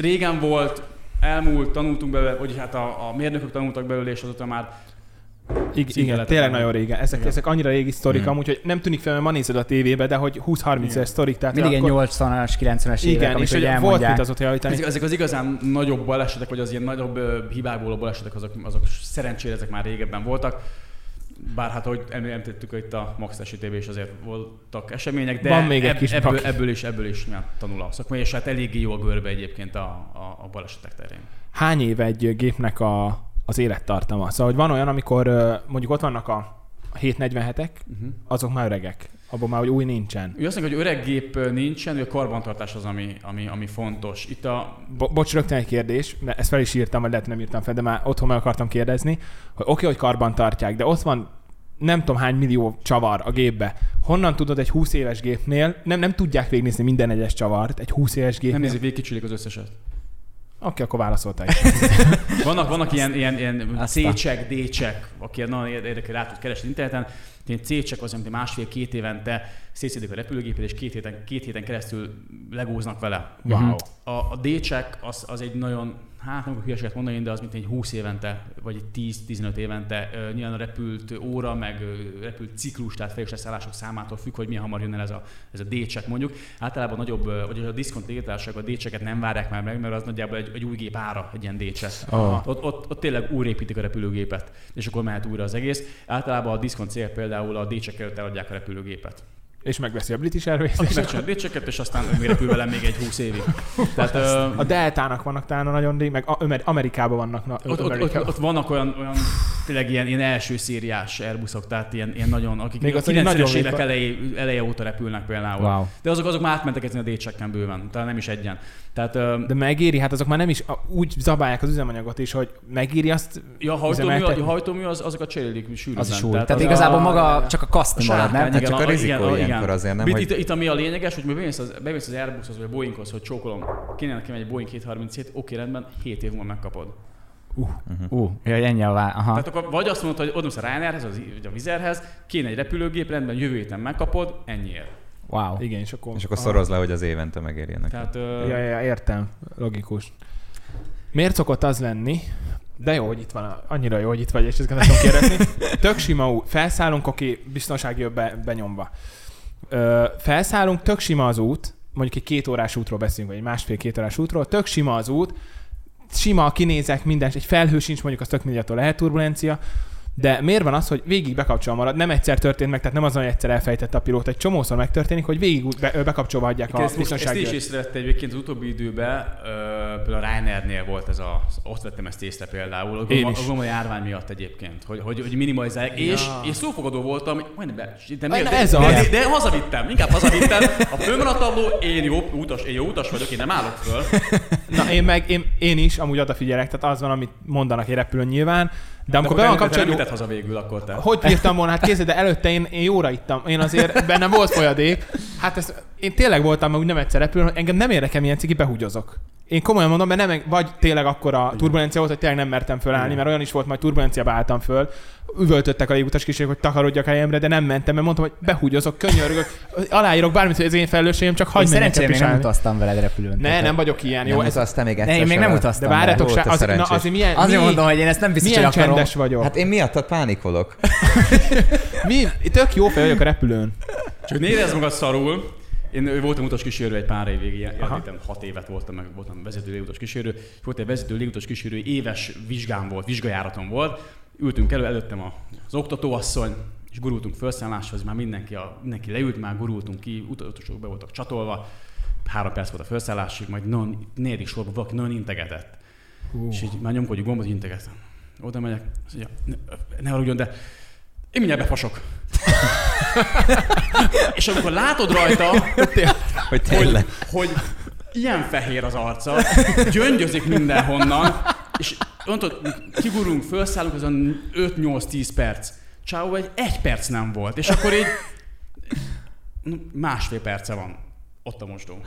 Régen volt, elmúlt, tanultunk belőle, vagy hát a, a mérnökök tanultak belőle, és azóta már igen, igen tényleg nagyon régen. Ezek, igen. ezek annyira régi sztorik, mm. amúgy, hogy nem tűnik fel, mert ma nézed a tévébe, de hogy 20-30 éves sztorik. Tehát Mindig akkor... 80-as, 90-es évek, igen, és hogy elmondják. volt mit azóta javítani. Ezek, ezek, az igazán nagyobb balesetek, vagy az ilyen nagyobb hibából a balesetek, azok, azok szerencsére ezek már régebben voltak bár hát, ahogy említettük, itt a Max esetében is azért voltak események, de Van még egy kis ebből, ebből, is, ebből is ja, tanul a szakmai, és hát eléggé jó a görbe egyébként a, a, a balesetek terén. Hány éve egy gépnek a, az élettartama? Szóval, hogy van olyan, amikor mondjuk ott vannak a 747-ek, uh-huh. Mhm. azok már öregek. Abban már, hogy új nincsen. Ő azt mondja, hogy öreg gép nincsen, hogy a karbantartás az, ami, ami, ami fontos. Itt a... Bo- bocs, rögtön egy kérdés, mert ezt fel is írtam, vagy lehet nem írtam fel, de már otthon meg akartam kérdezni, hogy oké, okay, hogy karban tartják, de ott van nem tudom hány millió csavar a gépbe. Honnan tudod egy 20 éves gépnél, nem, nem tudják végignézni minden egyes csavart, egy 20 éves gépnél. Nem nézik végig, az összeset. Oké, okay, akkor válaszoltál <laughs> vannak, vannak ilyen, ilyen, ilyen C-csek, D-csek, aki nagyon érdekel, rá tud keresni interneten, Ilyen C-csek az, amit másfél-két évente szétszedik a repülőgépet, és két héten, két héten keresztül legóznak vele. Wow. A, a D-check az, az egy nagyon hát nem hülyeséget mondani, de az mint egy 20 évente, vagy egy 10-15 évente nyilván a repült óra, meg repült ciklus, tehát fejlős leszállások számától függ, hogy milyen hamar jön el ez a, ez a D-check mondjuk. Általában nagyobb, vagy a diszkont légitársaság a D-checket nem várják már meg, mert az nagyjából egy, egy új gép ára, egy ilyen D-check. Oh. Ott, ott, ott, tényleg újrépítik a repülőgépet, és akkor mehet újra az egész. Általában a diszkont cél például a D-check előtt eladják a repülőgépet. És megveszi a British Airways. Aki megcsinál a és aztán még repül velem még egy 20 évig. <laughs> Tehát, a Deltának vannak talán nagyon rég, meg Amerikában vannak. Na, ott, ott, ott, ott, vannak olyan, olyan tényleg ilyen, ilyen első szériás Airbusok, tehát ilyen, ilyen nagyon, akik még a 90-es évek eleje, eleje óta repülnek például. Wow. De azok, azok már átmentek ezen a d bőven, tehát nem is egyen. Tehát, De megéri, hát azok már nem is úgy zabálják az üzemanyagot is, hogy megéri azt Ja, a hajtómű, a hajtómű az, azokat cserélik sűrűn. Az is úgy. Tehát, tehát igazából a, maga csak a kaszni marad, nem? Hát csak a rizikó ilyenkor azért nem, hogy... Itt, itt, ami a lényeges, hogy bemész az, bemész az Airbushoz vagy a Boeinghoz, hogy csókolom, kéne nekem egy Boeing 737, oké, rendben, 7 év múlva megkapod. Uh, uh, uh ja, ennyi a vá- Aha. Tehát akkor vagy azt mondod, hogy odamész a Ryanairhez, vagy a Vizerhez, kéne egy repülőgép, rendben jövő héten megkapod, ennyiért. Wow. Igen, és akkor... És akkor szoroz le, hogy az évente megérjenek. Tehát, ö... ja, ja, értem. Logikus. Miért szokott az lenni, de jó, hogy itt van, annyira jó, hogy itt vagy, és ezt nem tudom kérdezni. <laughs> Tök sima út, felszállunk, oké, biztonsági be, benyomva. Ö, felszállunk, tök sima az út, mondjuk egy két órás útról beszélünk, vagy egy másfél-két órás útról, tök sima az út, sima kinézek, minden, egy felhő sincs, mondjuk az tök mindegy, lehet turbulencia, de miért van az, hogy végig bekapcsolva marad? Nem egyszer történt meg, tehát nem az, hogy egyszer elfejtett a pilóta. Egy csomószor megtörténik, hogy végig be, bekapcsolva adják a biztonsági. Ezt is észrevette egyébként az utóbbi időben, uh, például a Ryanairnél volt ez a, ott vettem ezt észre például, a, Én a, a járvány miatt egyébként, hogy, hogy, hogy minimalizálják, ja. és én szófogadó voltam, majdnem be, de, de, de, ez de, de, de, hazavittem, inkább hazavittem, a fölmaradt én jó utas, én jó utas vagyok, én nem állok föl. Na én meg, én, én is amúgy odafigyelek, tehát az van, amit mondanak egy repülőn nyilván, de amikor be van kapcsolódva... Nem haza végül akkor te. Hogy bírtam volna? Hát kézzel, de előtte én, én jóra ittam. Én azért bennem volt folyadék. Hát ez, én tényleg voltam, mert úgy nem egyszer repülőn, engem nem érdekel, milyen ciki, behúgyozok. Én komolyan mondom, mert nem, vagy tényleg akkor a turbulencia volt, hogy tényleg nem mertem fölállni, mert olyan is volt, majd turbulenciába álltam föl, üvöltöttek a légutas kísérők, hogy takarodjak a helyemre, de nem mentem, mert mondtam, hogy behúgyozok, könyörgök, aláírok bármit, hogy ez én felelősségem, csak hagyd meg még nem utaztam veled repülőn. Ne, nem vagyok ilyen. Jó, nem ez aztán még egyszer. Ne, én még nem utaztam. De várjatok, az, na, azért milyen, azért mi, mondom, hogy én ezt nem biztos, milyen hogy csendes vagyok. Hát én miattad pánikolok. <laughs> mi? Tök jó fej vagyok a repülőn. Csak nézd magad szarul, én voltam utas kísérő egy pár évig, életem hat évet voltam, meg voltam vezető légutas kísérő, és volt egy vezető légutas kísérő, éves vizsgám volt, vizsgajáratom volt, ültünk elő, előttem az oktatóasszony, és gurultunk felszálláshoz, már mindenki, a, mindenki leült, már gurultunk ki, utasok be voltak csatolva, három perc volt a felszállásig, majd non, négyedik sorban valaki nagyon integetett. Uh. És így már nyomkodjuk gombot, integetem. Oda megyek, azt mondja, ne, ne haragudjon, de én mindjárt befasok. És amikor látod rajta, hogy, hogy, hogy ilyen fehér az arca, gyöngyözik mindenhonnan, és mondtad, kigurunk, felszállunk, az 5-8-10 perc. Csáó egy egy perc nem volt, és akkor így másfél perce van. Ott a mosdó.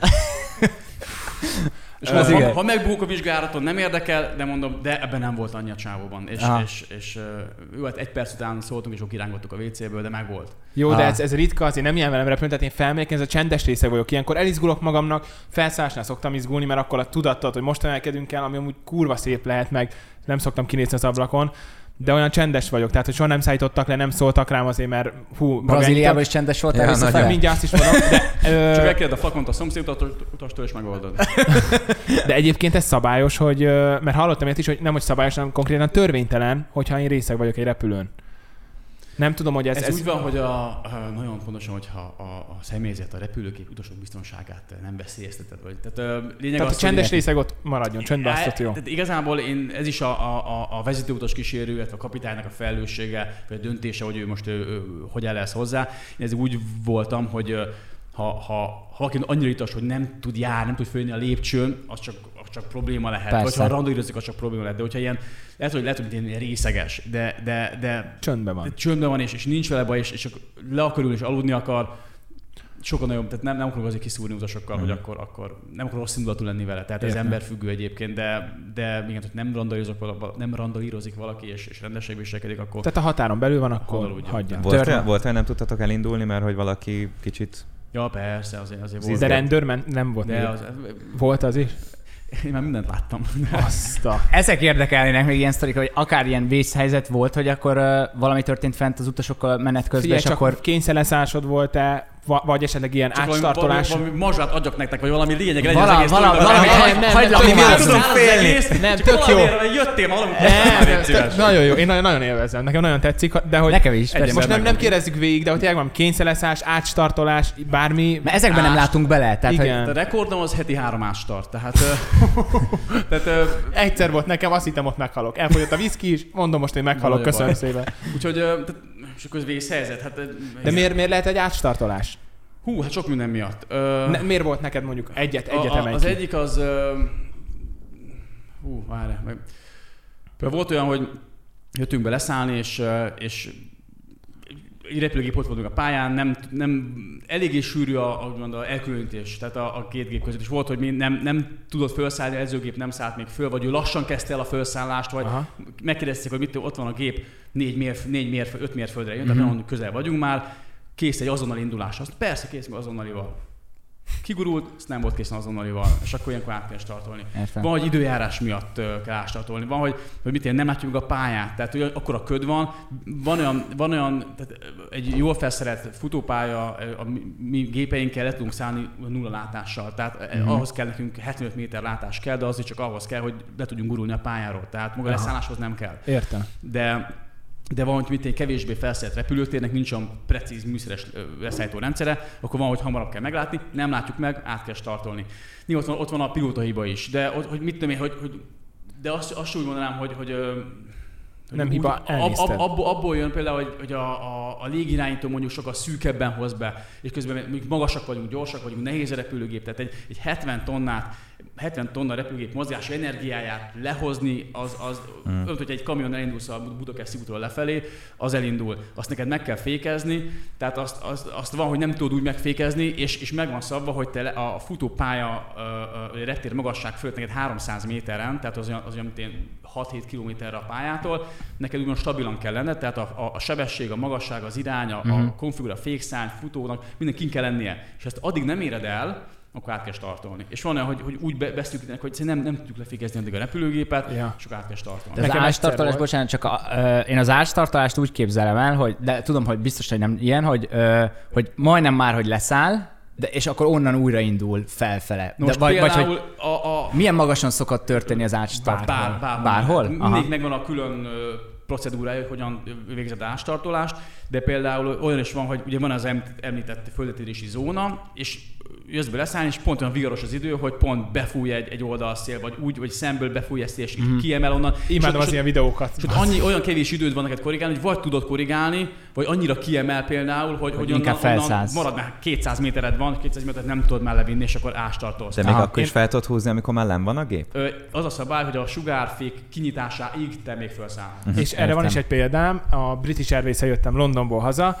És ha, ha megbúk a vizsgálaton, nem érdekel, de mondom, de ebben nem volt annyi a csávóban. És, Aha. és, és ő hát egy perc után szóltunk, és ott kirángottuk a WC-ből, de meg volt. Jó, Aha. de ez, ez ritka, azért nem ilyen velem repülni, tehát én felmegyek, ez a csendes része vagyok. Ilyenkor elizgulok magamnak, felszállásnál szoktam izgulni, mert akkor a tudatot, hogy most emelkedünk el, ami amúgy kurva szép lehet, meg nem szoktam kinézni az ablakon de olyan csendes vagyok, tehát hogy soha nem szállítottak le, nem szóltak rám azért, mert hú, Brazíliában is csendes volt ja, visszafele? Mindjárt azt is mondom. De, ö... <laughs> Csak elkérdez a fakont a szomszéd utastól, és megoldod. <laughs> de egyébként ez szabályos, hogy, mert hallottam ilyet is, hogy nem hogy szabályos, hanem konkrétan törvénytelen, hogyha én részeg vagyok egy repülőn. Nem tudom, hogy ez... Ez, ez úgy van, hogy a, a, nagyon pontosan, hogyha a, a személyzet, a repülőkép utasok biztonságát nem veszélyezteted. Vagy, tehát, lényeg tehát az, a csendes részeg ott maradjon, jó. Tehát igazából én, ez is a, a, a vezetőutas kísérő, a kapitánynak a felelőssége, vagy a döntése, hogy ő most ő, ő, hogy el lesz hozzá. Én ez úgy voltam, hogy ha, ha, ha valaki annyira itas, hogy nem tud járni, nem tud fölni a lépcsőn, az csak, csak probléma lehet. Persze. Vagy ha randolírozik, az csak probléma lehet. De hogyha ilyen, lehet, hogy lehet, hogy ilyen részeges, de, de, de csöndben van. De csöndben van, és, és nincs vele baj, és, és csak le akar ülni, és aludni akar, sokkal nagyobb, tehát nem, nem akarok azért kiszúrni utasokkal, mm. hogy akkor, akkor nem akarok rossz indulatú lenni vele. Tehát Értem. ez emberfüggő egyébként, de, de igen, hogy nem randalírozik, nem randalírozik valaki, és, és rendességbe viselkedik, akkor... Tehát a határon belül van, akkor hagyja. Volt, olyan, volt olyan, nem tudtatok elindulni, mert hogy valaki kicsit Ja, persze, azért, azért volt. De rendőrment nem volt. De az, volt az is? Én már mindent láttam. Azt a... Ezek érdekelnének még ilyen sztorik, hogy akár ilyen vészhelyzet volt, hogy akkor uh, valami történt fent az utasokkal menet közben, Figyelj, és csak akkor... kényszerleszásod volt-e, vagy esetleg ilyen csak átstartolás. Valami, valami mazsát adjak nektek, vagy valami lényeg legyen Vala, az egész valami, valami, nem, nem, hagyd nem, nem, tudom félni. Nem, tök jó. Jöttél valami. Nem, nagyon jó, én nagyon élvezem, nekem nagyon tetszik, de hogy... Nekem is. Most nem, nem kérdezzük végig, de hogy tényleg van kényszerleszás, átstartolás, bármi. Mert ezekben nem látunk bele. Tehát, Igen. A rekordom az heti három ástart, tehát... <laughs> tehát egyszer volt nekem, azt hittem ott meghalok. Elfogyott a viszki is, mondom most én meghalok, köszönöm szépen. Úgyhogy, és akkor ez vészhelyzet. Hát, de miért, miért lehet egy átstartolás? Hú, hát sok minden miatt. Ö... Ne, miért volt neked mondjuk egyet, egyet a, a, Az egyik az... Uh... Hú, várj. Meg... Volt olyan, hogy jöttünk be leszállni, és, és egy repülőgép ott voltunk a pályán, nem, nem eléggé sűrű a, a, a elkülönítés, tehát a, a két gép között. És volt, hogy mi nem, nem tudott felszállni, az gép nem szállt még föl, vagy ő lassan kezdte el a felszállást, vagy Aha. megkérdezték, hogy mit, ott van a gép, négy, mérf, négy mérf, öt mérföldre jön, uh-huh. tehát nagyon közel vagyunk már, kész egy azonnal indulás. Azt persze kész, azonnalival. Kigurult, ezt nem volt készen azonnalival, és akkor ilyenkor át kell startolni. Értem. Van, hogy időjárás miatt kell átstartolni, van, hogy, hogy mit én nem látjuk a pályát, tehát hogy akkor a köd van, van olyan, van olyan tehát egy jól felszerelt futópálya, a mi gépeinkkel le tudunk szállni nulla látással, tehát mm-hmm. ahhoz kell nekünk 75 méter látás kell, de azért csak ahhoz kell, hogy le tudjunk gurulni a pályáról, tehát maga a leszálláshoz nem kell. Értem. De de van, hogy mint egy kevésbé felszerelt repülőtérnek nincs olyan precíz műszeres leszállító rendszere, akkor van, hogy hamarabb kell meglátni, nem látjuk meg, át kell startolni. Nyilván ott van, ott van a pilótahiba is, de hogy mit tudom én, hogy, hogy de azt, azt úgy mondanám, hogy, hogy nem hiba, ab, ab, abból, abból jön például, hogy, hogy a, a, a légirányító mondjuk sokkal szűkebben hoz be, és közben mondjuk magasak vagyunk, gyorsak vagyunk, nehéz a repülőgép, tehát egy, egy 70 tonnát 70 tonna repülőgép mozgási energiáját lehozni, az, az hmm. olyan, hogy egy kamion elindulsz a Budapest útról lefelé, az elindul. Azt neked meg kell fékezni, tehát azt, azt, azt van, hogy nem tudod úgy megfékezni, és, és meg van szabva, hogy te a futópálya a, a reptér magasság fölött neked 300 méteren, tehát az olyan, az olyan mint 6-7 kilométerre a pályától, neked úgymond stabilan kell lenned, tehát a, a, a sebesség, a magasság, az irány, a, hmm. a konfigura, a fékszány, futónak, minden kin kell lennie. És ezt addig nem éred el, akkor át kell startolni. És van olyan, hogy, hogy úgy beszélünk, hogy nem, nem tudjuk lefékezni addig a repülőgépet, ja. és akkor át kell startolni. De az átstartolás, bocsánat, csak a, ö, én az átstartolást úgy képzelem el, hogy de tudom, hogy biztos, hogy nem ilyen, hogy, ö, hogy majdnem már, hogy leszáll, de, és akkor onnan újraindul felfele. De, vagy, vagy hogy a, a... milyen magasan szokott történni az átstart? Bár, bár, Bárhol? Mindig megvan a külön procedúrája, hogy hogyan végzett átstartolást, de például olyan is van, hogy ugye van az említett földetérési zóna, és jössz be leszállni, és pont olyan vigaros az idő, hogy pont befúj egy, egy oldalszél, vagy úgy, vagy szemből befúj ezt, és mm. kiemel onnan. Imádom az ilyen videókat. És annyi, olyan kevés időd van neked korrigálni, hogy vagy tudod korrigálni, vagy annyira kiemel például, hogy, hogy, hogy onnan, onnan marad már 200 métered van, 200 méteret nem tudod már levinni, és akkor ástartolsz. De még Aha. akkor is fel tudod húzni, amikor már nem van a gép? Ö, az a szabály, hogy a sugárfék kinyitásáig te még felszáll. Uh-huh. És erre van is egy példám, a British airways jöttem Londonból haza,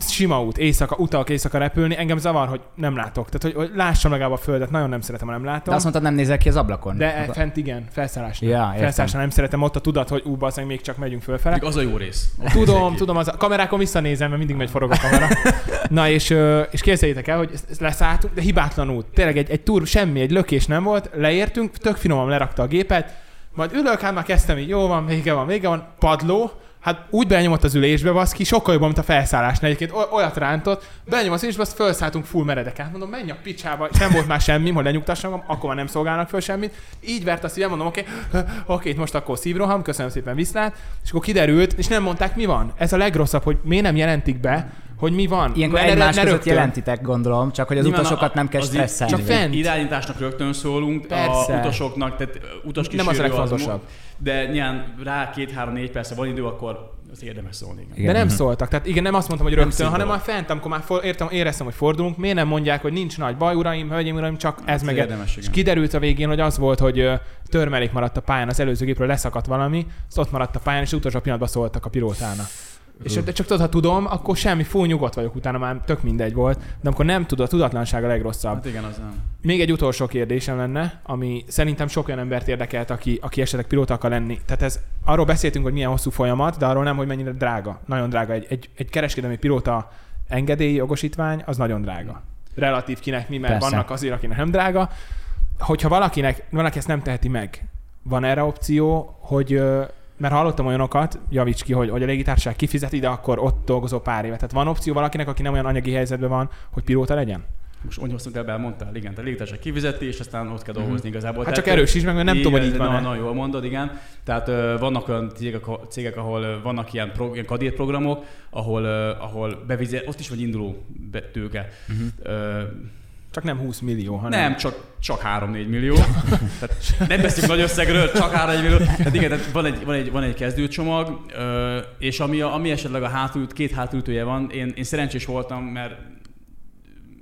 sima út, éjszaka, utak éjszaka repülni, engem zavar, hogy nem látok. Tehát, hogy, hogy lássam legalább a földet, nagyon nem szeretem, ha nem látom. De azt mondtad, nem nézel ki az ablakon. De az fent igen, felszállásnál. Ja, felszállásnál nem szeretem ott a tudat, hogy ú, bazdmeg, még csak megyünk fölfele. Még az a jó rész. Tudom, tudom, az a kamerákon visszanézem, mert mindig megy forog a kamera. <laughs> Na és, és képzeljétek el, hogy leszálltunk, de hibátlanul. Tényleg egy, egy túr, semmi, egy lökés nem volt, leértünk, tök finoman lerakta a gépet, majd ülök, hát már kezdtem így, jó van, vége van, vége van, padló, Hát úgy benyomott az ülésbe, baszki, sokkal jobban, mint a felszállásnál. Egyébként olyat rántott, benyom az ülésbe, azt felszálltunk full meredek. Hát mondom, menj a picsába, nem volt már semmi, hogy lenyugtassam magam, akkor már nem szolgálnak föl semmit. Így vert azt, hogy mondom, oké, okay, <sniffs> oké, okay, most akkor szívroham, köszönöm szépen viszlát. És akkor kiderült, és nem mondták, mi van. Ez a legrosszabb, hogy miért nem jelentik be, hogy mi van. Ilyenkor ne, egymás ne, között jelentitek, gondolom, csak hogy az Nyilván utasokat a, nem kell stresszelni. Csak fent. Irányításnak rögtön szólunk, Persze. a utasoknak, tehát utas Nem az a legfontosabb. De nyilván rá két-három-négy persze van idő, akkor az érdemes szólni. Igen. De nem uh-huh. szóltak. Tehát igen, nem azt mondtam, hogy rögtön, hanem már fent, amikor már for, értem, éreztem, hogy fordulunk, miért nem mondják, hogy nincs nagy baj, uraim, hölgyeim, uraim, csak hát ez meg. Érdemes, és kiderült a végén, hogy az volt, hogy törmelék maradt a pályán, az előző gépről leszakadt valami, az ott maradt a pályán, és utolsó pillanatban szóltak a pilótának. És de csak tudod, ha tudom, akkor semmi, fú, nyugodt vagyok, utána már tök mindegy volt. De amikor nem tudod, a tudatlanság a legrosszabb. Hát igen, az nem. Még egy utolsó kérdésem lenne, ami szerintem sok olyan embert érdekelt, aki, aki esetleg pilóta akar lenni. Tehát ez, arról beszéltünk, hogy milyen hosszú folyamat, de arról nem, hogy mennyire drága. Nagyon drága. Egy, egy, egy kereskedelmi pilóta engedélyi jogosítvány, az nagyon drága. Relatív kinek mi, mert Persze. vannak azért, akinek nem drága. Hogyha valakinek, valaki ezt nem teheti meg, van erre opció, hogy mert hallottam olyanokat, javíts ki, hogy, hogy a légitársaság kifizeti, de akkor ott dolgozó pár évet. Tehát van opció valakinek, aki nem olyan anyagi helyzetben van, hogy pilóta legyen? most olyan hosszú el elmondtál, igen, a légitársaság kifizeti, és aztán ott kell dolgozni mm-hmm. igazából. Hát tehát, csak is meg, mert nem tudom, hogy így van. Nagyon jól mondod, igen. Tehát uh, vannak olyan cégek, cégek ahol vannak ilyen, pro, ilyen kadírprogramok, ahol, uh, ahol bevizet, ott is vagy induló tőke. Uh, csak nem 20 millió, hanem... Nem, csak, csak 3-4 millió. <laughs> tehát nem beszélünk nagy összegről, csak 3 millió. Tehát igen, tehát van egy, van egy, van egy kezdőcsomag, és ami, ami esetleg a hátult, két hátultője van, én, én szerencsés voltam, mert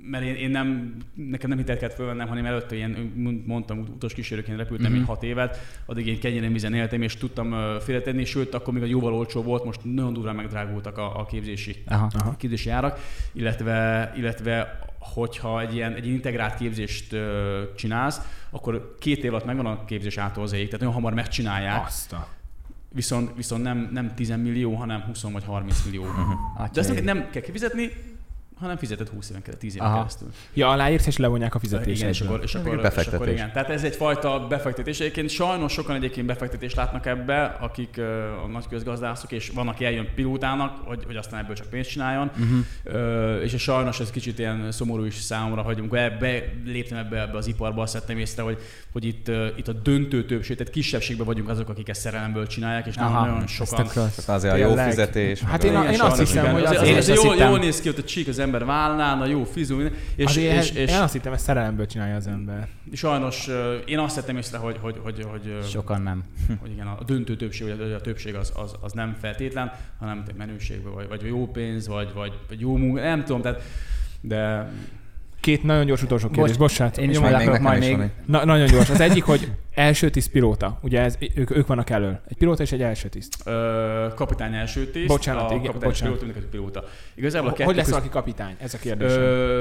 mert én, én nem, nekem nem hitelt kellett fölvennem, hanem előtte ilyen, mondtam, utas kísérőként repültem mm-hmm. 6 évet, addig én kenyeren vizen éltem, és tudtam félretenni, sőt, akkor még a jóval olcsó volt, most nagyon durván megdrágultak a, a képzési, Aha. A képzési árak, illetve, illetve hogyha egy ilyen egy integrált képzést ö, csinálsz, akkor két év alatt megvan a képzés ától az ég, tehát nagyon hamar megcsinálják. Azt a... Viszont, viszont nem, nem 10 millió, hanem 20 vagy 30 millió. Uh-huh. De ezt nem kell kifizetni, hanem fizetett 20 éven keresztül, 10 éven Aha. keresztül. Ja, aláírsz és levonják a fizetést. Igen, és akkor, és akkor, és akkor igen. Tehát ez egyfajta befektetés. Egyébként sajnos sokan egyébként befektetést látnak ebbe, akik uh, a nagy közgazdászok, és van, aki eljön pilótának, hogy, hogy aztán ebből csak pénzt csináljon. Uh-huh. Uh, és sajnos ez kicsit ilyen szomorú is számomra, hogy amikor ebbe, léptem ebbe, ebbe az iparba, azt vettem észre, hogy, hogy itt, uh, itt a döntő többség, tehát kisebbségben vagyunk azok, akik ezt szerelemből csinálják, és Aha, nagyon sokan. Azért a jó fizetés. Hát én, én azt hiszem, hogy az, az, az, jól, néz ki ott a csík az ember vállán, a jó fizú, és, és, és, és, én azt hittem, hogy szerelemből csinálja az ember. Sajnos én azt tettem észre, hogy, hogy, hogy, hogy sokan nem. Hogy igen, a döntő többség, vagy a többség az, az, az nem feltétlen, hanem menőségben, vagy, vagy jó pénz, vagy, vagy, vagy jó munka, nem tudom, tehát de Két nagyon gyors utolsó kérdés, Bocs, bocsánat. Én is majd akarok majd még. Na, nagyon gyors. Az egyik, hogy első tiszt pilóta. Ugye ez, ők, ők vannak elől. Egy pilóta és egy első tiszt. Ö, kapitány első tiszt. Bocsánat, a igen, kapitány bocsánat. pilóta, mindig pilóta. Igazából a hogy lesz valaki kapitány? Ez a kérdés.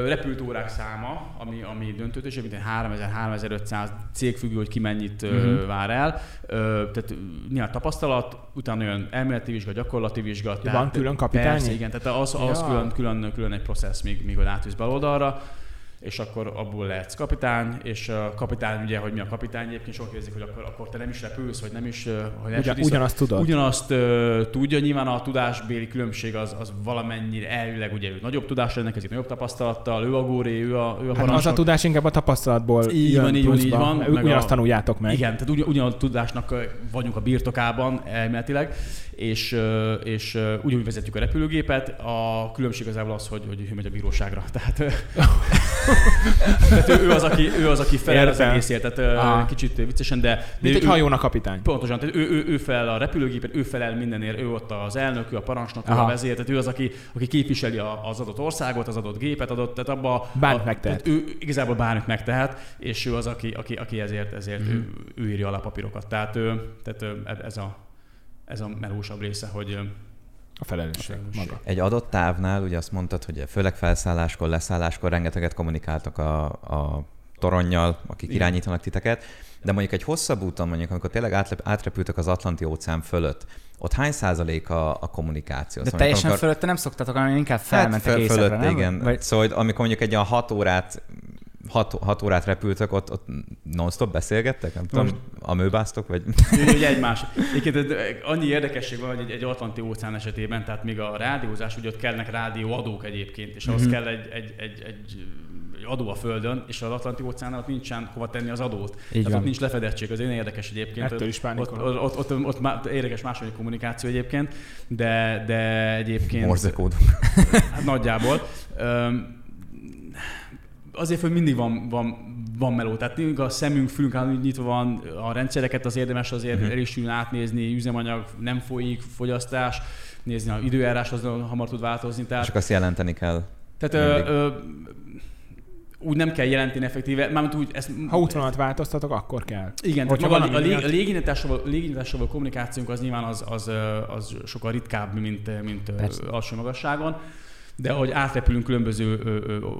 Repült órák száma, ami, ami döntőt, és mint 3000-3500 cégfüggő, hogy ki mennyit uh-huh. vár el. Ö, tehát nyilván tapasztalat, utána olyan elméleti vizsga, gyakorlati vizsga. Van külön kapitány? Persze, igen, tehát az, az ja. külön, külön, külön, egy processz, míg, míg átűz bal oldalra és akkor abból lehetsz kapitány, és a kapitány ugye, hogy mi a kapitány egyébként, sok érzik, hogy akkor, akkor te nem is repülsz, vagy nem is... Hogy nem Ugyan, is ugyanazt tudod. Ugyanazt uh, tudja, nyilván a tudásbéli különbség az, az valamennyire elvileg ugye ő nagyobb tudás rendelkezik, nagyobb tapasztalattal, ő a góré, ő a, ő a hát az a tudás inkább a tapasztalatból így jön van, így van, így van. Meg ugyanazt a, tanuljátok meg. Igen, tehát ugyan, a tudásnak vagyunk a birtokában elméletileg, és, és úgy vezetjük a repülőgépet. A különbség az az, hogy, hogy ő megy a bíróságra. Tehát <laughs> tehát ő, ő, az, aki, ő az, aki felel az egészért, tehát Aha. kicsit viccesen, de... Mint egy hajónak kapitány. Pontosan, tehát ő, ő, ő felel a repülőgépet, ő felel mindenért, ő ott az elnök, ő a parancsnok, ő a vezér, tehát ő az, aki, aki képviseli az adott országot, az adott gépet, adott, tehát abba... Bármit megtehet. ő igazából bármit megtehet, és ő az, aki, aki, aki ezért, ezért mm. ő, ő, írja alá papírokat. Tehát, ő, tehát ez a, ez a melósabb része, hogy a felelősség, a felelősség maga. Egy adott távnál, ugye azt mondtad, hogy főleg felszálláskor, leszálláskor rengeteget kommunikáltak a, a toronnyal, akik Igen. irányítanak titeket, de mondjuk egy hosszabb úton, mondjuk amikor tényleg átrepültek az Atlanti óceán fölött, ott hány százalék a, a kommunikáció? De szóval teljesen amikor... fölötte nem szoktatok, hanem inkább felmentek hát föl, fölött, nem? igen. Vagy... Szóval amikor mondjuk egy olyan hat órát hat, hat órát repültök, ott, ott non-stop beszélgettek? Nem tudom, amőbáztok, vagy... Ugye egymás. Egyébként annyi érdekesség van, hogy egy, egy Atlanti óceán esetében, tehát még a rádiózás, hogy ott kellnek rádióadók egyébként, és ahhoz mm-hmm. kell egy, egy, egy, egy adó a Földön, és az Atlanti óceánnal nincsen hova tenni az adót. Így Tehát van. ott nincs lefedettség, az én érdekes egyébként. Ettől is ott, ott, ott, ott, ott, ott má, érdekes második kommunikáció egyébként, de, de egyébként... Morzekód. Hát nagyjából. Um, azért, hogy mindig van, van, van meló. Tehát mindig a szemünk, fülünk áll, nyitva van, a rendszereket az érdemes azért uh-huh. erősülni átnézni, üzemanyag nem folyik, fogyasztás, nézni, az időjárás az hamar tud változni. Tehát, Csak azt jelenteni kell. Tehát ö, ö, úgy nem kell jelenteni effektíve, mármint úgy ezt... Ha útvonalat változtatok, akkor kell. Igen, Hogyha tehát maga a, lég, a légindítással, légindítással kommunikációnk az nyilván az, az, az sokkal ritkább, mint, mint alsó magasságon de hogy átrepülünk különböző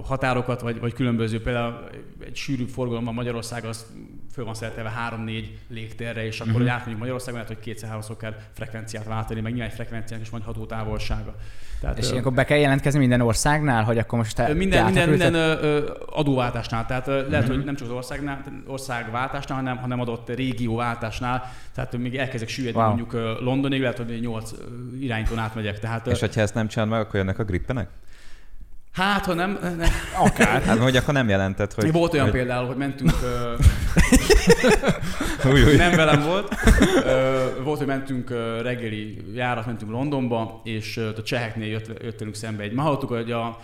határokat, vagy, vagy különböző, például egy sűrű forgalomban Magyarország az föl van szeretelve 3-4 légtérre, és akkor, uh-huh. hogy átmegyünk Magyarországon, lehet, hogy kétszer-háromszor kell frekvenciát váltani, meg nyilván egy frekvenciának is majd ható távolsága. Tehát, és ilyenkor be kell jelentkezni minden országnál, hogy akkor most te Minden, minden, minden ö, adóváltásnál, tehát ö, lehet, uh-huh. hogy nem csak az országnál, országváltásnál, hanem, hanem adott régióváltásnál, tehát még elkezdek süllyedni wow. mondjuk Londonig, lehet, hogy 8 iránytón átmegyek. Tehát, és hogyha ezt nem csinálod meg, akkor jönnek a grippenek? Hát, ha nem... Ne, Akár. Hát, hogy akkor nem jelentett, hogy... Volt olyan hogy... például, hogy mentünk... új, új. Nem velem volt. Volt, hogy mentünk reggeli járat, mentünk Londonba, és a cseheknél jött, jött szembe egy... Ma hallottuk, hogy a,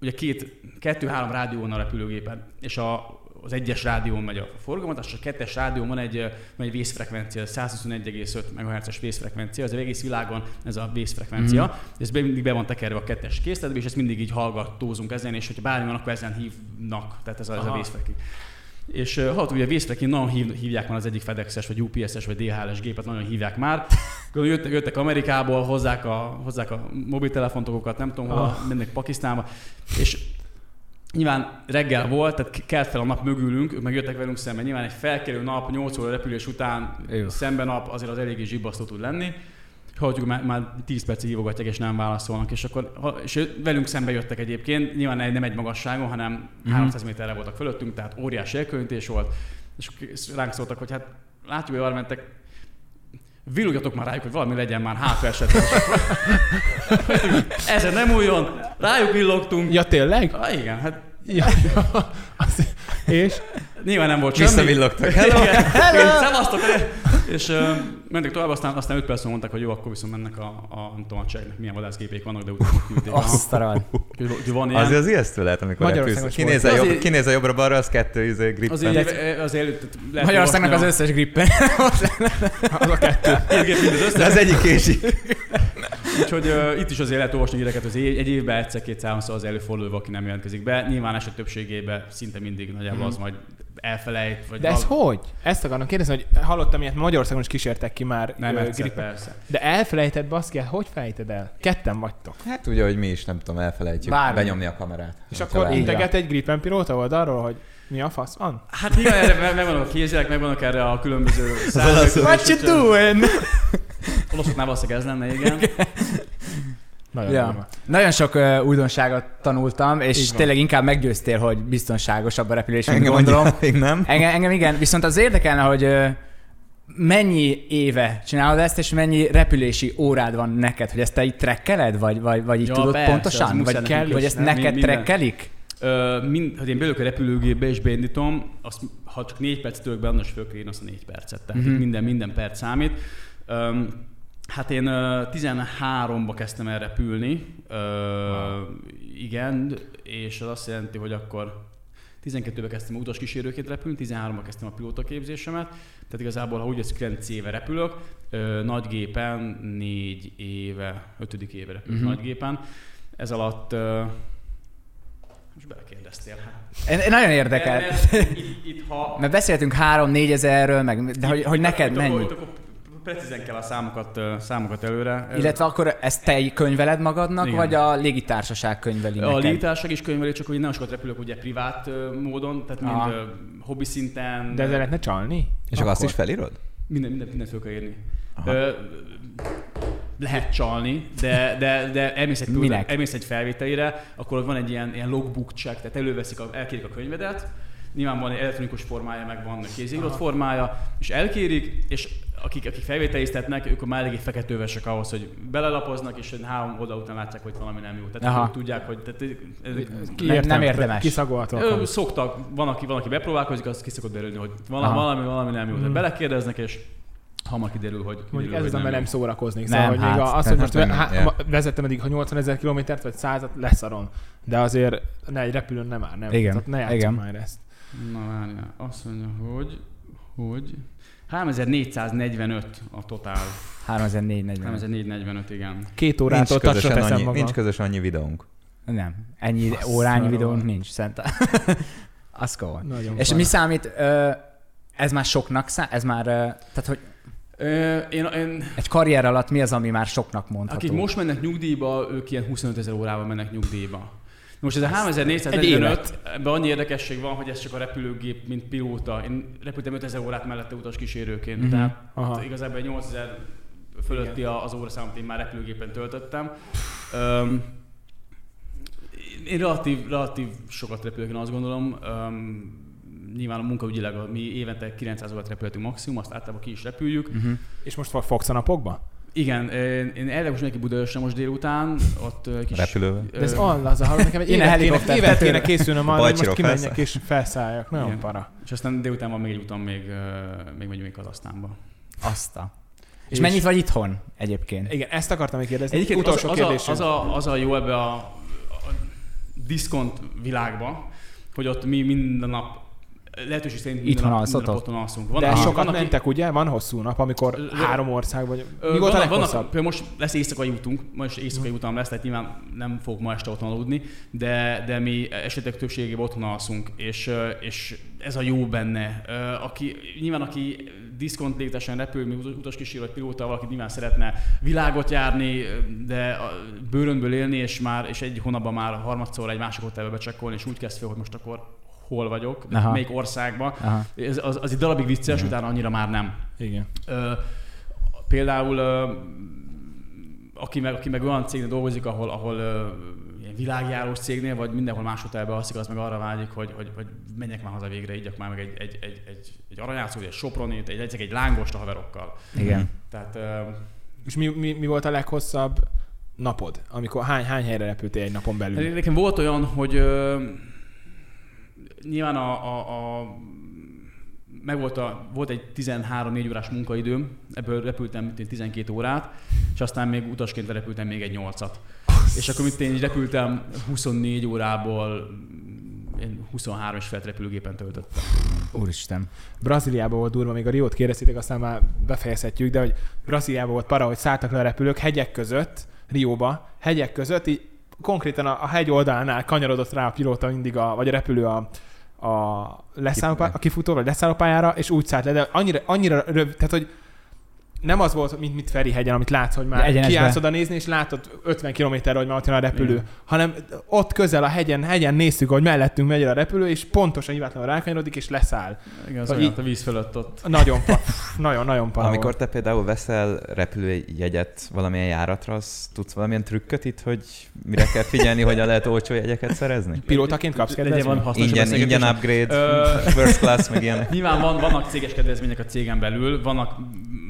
ugye két, kettő-három rádión a repülőgépen, és a, az egyes rádión megy a forgalmat, és a kettes rádión van egy, van egy vészfrekvencia, 121,5 MHz-es vészfrekvencia, az egész világon ez a vészfrekvencia. Mm. Ez mindig be van tekerve a kettes készletbe, és ezt mindig így hallgatózunk ezen, és hogyha bármi van, akkor ezen hívnak, tehát ez a, ez a vészfrekvencia. És uh, hallottuk, hogy a nagyon hív, hívják már az egyik FedEx-es, vagy UPS-es, vagy DHL-es gépet, nagyon hívják már. <laughs> Jöttek, jöttek Amerikából, hozzák a, hozzák a mobiltelefontokokat, nem tudom, hol, oh. mennek Pakisztánba, és Nyilván reggel volt, tehát kelt fel a nap mögülünk, ők meg jöttek velünk szemben. Nyilván egy felkelő nap, 8 óra repülés után Jó. szemben nap azért az eléggé zsibbasztó tud lenni. hallgatjuk, már, már 10 percig hívogatják, és nem válaszolnak, és akkor és velünk szembe jöttek egyébként, nyilván nem egy magasságon, hanem mm-hmm. 300 méterre voltak fölöttünk, tehát óriási elkülönítés volt, és ránk szóltak, hogy hát látjuk, hogy arra mentek, villogjatok már rájuk, hogy valami legyen már hátra esetleg. <laughs> Ezen nem újon, rájuk villogtunk. Ja, tényleg? Ah, igen, hát Ja. <laughs> és? Nyilván nem volt semmi. Visszavillogtak. Hello! Hello! Szevasztok! És uh, mentek tovább, aztán, aztán 5 percen mondták, hogy jó, akkor viszont mennek a, a nem tudom, a cseleknek milyen vadászgépék vannak, de utána küldték. Azt van ilyen. Azért az ijesztő lehet, amikor repülsz. Kinéz a, jobb, kinéz a jobbra-balra, az kettő izé, grippen. Azért, azért Magyarországnak az összes grippen. <laughs> az a kettő. De az egyik késik. Úgyhogy uh, itt is azért lehet olvasni híreket, hogy egy évben egyszer-két-háromszor az előfordul, aki nem jelentkezik be. Nyilván eset többségében szinte mindig nagyjából az mhm. majd elfelejt. Vagy De ez val... hogy? Ezt akarom kérdezni, hogy hallottam ilyet, Magyarországon is kísértek ki már. Nem, uh, egyszer, persze. De elfelejtett, baszki, hát hogy felejted el? Ketten vagytok. Hát ugye, hogy mi is, nem tudom, elfelejtjük Bármi. benyomni a kamerát. És akkor integet egy Gripen pilóta oldalról, hogy mi a fasz van? Hát igen, erre megvannak a kézjelek, megvannak erre a különböző <laughs> számok. What you doing? Olaszoknál valószínűleg ez lenne, igen. <laughs> Nagyon, ja. Nagyon sok uh, újdonságot tanultam, és tényleg inkább meggyőztél, hogy biztonságosabb a repülés, mint engem gondolom. Még nem. Engem, engem igen, viszont az érdekelne, hogy uh, mennyi éve csinálod ezt, és mennyi repülési órád van neked, hogy ezt te itt trekkeled, vagy, vagy, vagy így ja, tudod persze, pontosan? Vagy, kell, vagy ezt neked minden. trekkelik? Ö, mind, ha én belőlök a repülőgépbe és beindítom, azt, ha csak négy percet tölök be, annak föl kell azt a négy percet. Tehát uh-huh. minden, minden perc számít. Um, Hát én uh, 13-ba kezdtem el repülni, uh, wow. igen, és az azt jelenti, hogy akkor 12-ben kezdtem utas kísérőként repülni, 13-ban kezdtem a pilótaképzésemet, tehát igazából, ha úgy az 9 éve repülök, uh, nagy gépen 4 éve, 5. éve repülök uh-huh. nagy gépen. Ez alatt uh, most belekérdeztél. Hát. Én nagyon érdekel. Mert, itt, itt, ha... mert beszéltünk 3-4 ezerről, meg, de hogy, hogy neked mennyi? Akkor, akkor precízen kell a számokat, számokat előre. Illetve akkor ezt te könyveled magadnak, Igen. vagy a légitársaság könyveli A neked? légitársaság is könyveli, csak hogy nem sokat repülök ugye privát módon, tehát mind hobbi szinten. De ezzel lehetne csalni? És akkor azt is felírod? Minden, minden, mindent fel kell írni. Ö, lehet csalni, de, de, de elmész egy, elmész egy felvételére, akkor van egy ilyen, ilyen logbook check, tehát előveszik, a, elkérik a könyvedet, nyilván van egy elektronikus formája, meg van kézírott formája, és elkérik, és akik, akik felvételiztetnek, ők már eléggé feketővesek ahhoz, hogy belelapoznak, és három oldal után látják, hogy valami nem jó. Tehát Aha. tudják, hogy tehát, Ki nem, nem érdemes. Kiszagolhatóak. Szoktak, van aki, van, aki bepróbálkozik, az ki szokott belőni, hogy valami, valami, valami nem jó. Tehát hmm. belekérdeznek, és hamar kiderül, hogy kiderül, Mondjuk ez az, amivel nem szórakoznék. Szóval, nem, hogy hát, még az, hogy most hát, há, vezettem eddig, ha 80 ezer kilométert vagy 100 leszarom. De azért ne egy repülőn nem áll, nem. Igen. Tehát ne Igen. már ezt. Na várjál, azt mondja, hogy, hogy 3445 a totál. 3445. 3445, igen. Két órától nincs közösen, annyi, magam. nincs közös annyi videónk. Nem, ennyi Azt órányi videónk nincs, szent. <laughs> Az komoly. És para. mi számít, ez már soknak számít? Ez már, tehát hogy Ö, én, én, egy karrier alatt mi az, ami már soknak mondható? Akik most mennek nyugdíjba, ők ilyen 25 ezer órával mennek nyugdíjba. Most ez a 3445, ebben annyi érdekesség van, hogy ez csak a repülőgép, mint pilóta. Én repültem 5000 órát mellette utas kísérőként, mm-hmm. tehát Aha. igazából 8000 fölötti Igen. az óra amit én már repülőgépen töltöttem. Um, én relatív, relatív sokat repülök, én azt gondolom. Um, nyilván a munkaügyileg mi évente 900 órát repülhetünk maximum, azt általában ki is repüljük. Uh-huh. És most fogsz a napokba? Igen, én eleve most neki Budaörsre most délután, ott kis... Repülővel. De ez az a hallom, nekem egy évet, kéne, évet kéne készülnöm arra, hogy most kimenjek és felszálljak. Nagyon Igen. para. És aztán délután van még egy utam, még, még megyünk Kazasztánba. Azta. És, és mennyit vagy itthon egyébként? Igen, ezt akartam még kérdezni. Egyébként Utolsó az, az, a, az, a, az a jó ebbe a, a diszkont világba, hogy ott mi minden nap lehetőség szerint Itt van alszatok? alszunk. Van, De sokat van, mentek, ugye? Van hosszú nap, amikor ö, három ország vagy... Mi volt a leghosszabb? most lesz éjszakai útunk, most éjszakai utam lesz, tehát nyilván nem fog ma este otthon aludni, de, de mi esetek többségében otthon alszunk, és, és ez a jó benne. Aki, nyilván aki diszkont létesen repül, mi utaskísérő vagy pilóta, valaki nyilván szeretne világot járni, de bőrönből élni, és már és egy hónapban már harmadszor egy másik hotelbe becsekkolni, és úgy kezd fel, hogy most akkor hol vagyok, Aha. melyik országban. Ez, az, az egy darabig vicces, Igen. utána annyira már nem. Igen. Ö, például ö, aki meg, aki meg olyan cégnél dolgozik, ahol, ahol uh, ilyen világjárós cégnél, vagy mindenhol más hotelbe alszik, az meg arra vágyik, hogy, hogy, hogy menjek már haza végre, igyak már meg egy, egy, egy, egy, egy aranyátszót, egy sopronit, egy, egy, egy lángost a haverokkal. Igen. Tehát, uh, És mi, mi, mi, volt a leghosszabb napod? Amikor hány, hány helyre repültél egy napon belül? Hát nekem volt olyan, hogy uh, nyilván a, a, a meg volt, a, volt egy 13-4 órás munkaidőm, ebből repültem 12 órát, és aztán még utasként repültem még egy 8-at. És akkor mit én repültem 24 órából én 23 és felt repülőgépen töltöttem. Úristen. Brazíliában volt durva, még a Riót kérdeztétek, aztán már befejezhetjük, de hogy Brazíliában volt para, hogy szálltak le a repülők hegyek között, Rióba, hegyek között, így konkrétan a, a hegy oldalánál kanyarodott rá a pilóta mindig, a, vagy a repülő a, a, leszállópá, a kifutó vagy leszállópályára, és úgy szállt le, de annyira, annyira rövid, tehát hogy nem az volt, mint, mint Feri hegyen, amit látsz, hogy már kiállsz oda nézni, és látod 50 kilométerre, hogy már ott jön a repülő, Igen. hanem ott közel a hegyen, hegyen néztük, hogy mellettünk megy a repülő, és pontosan hibátlanul rákanyarodik, és leszáll. Igen, az olyan, a víz fölött ott. Nagyon, pa, <laughs> nagyon, nagyon para Amikor te például veszel repülőjegyet valamilyen járatra, az tudsz valamilyen trükköt itt, hogy mire kell figyelni, hogyan lehet olcsó jegyeket szerezni? <laughs> Pilótaként kapsz kedvezményt? Ingyen, ingyen upgrade, first class, meg ilyenek. <laughs> Nyilván van, vannak céges kedvezmények a cégen belül, vannak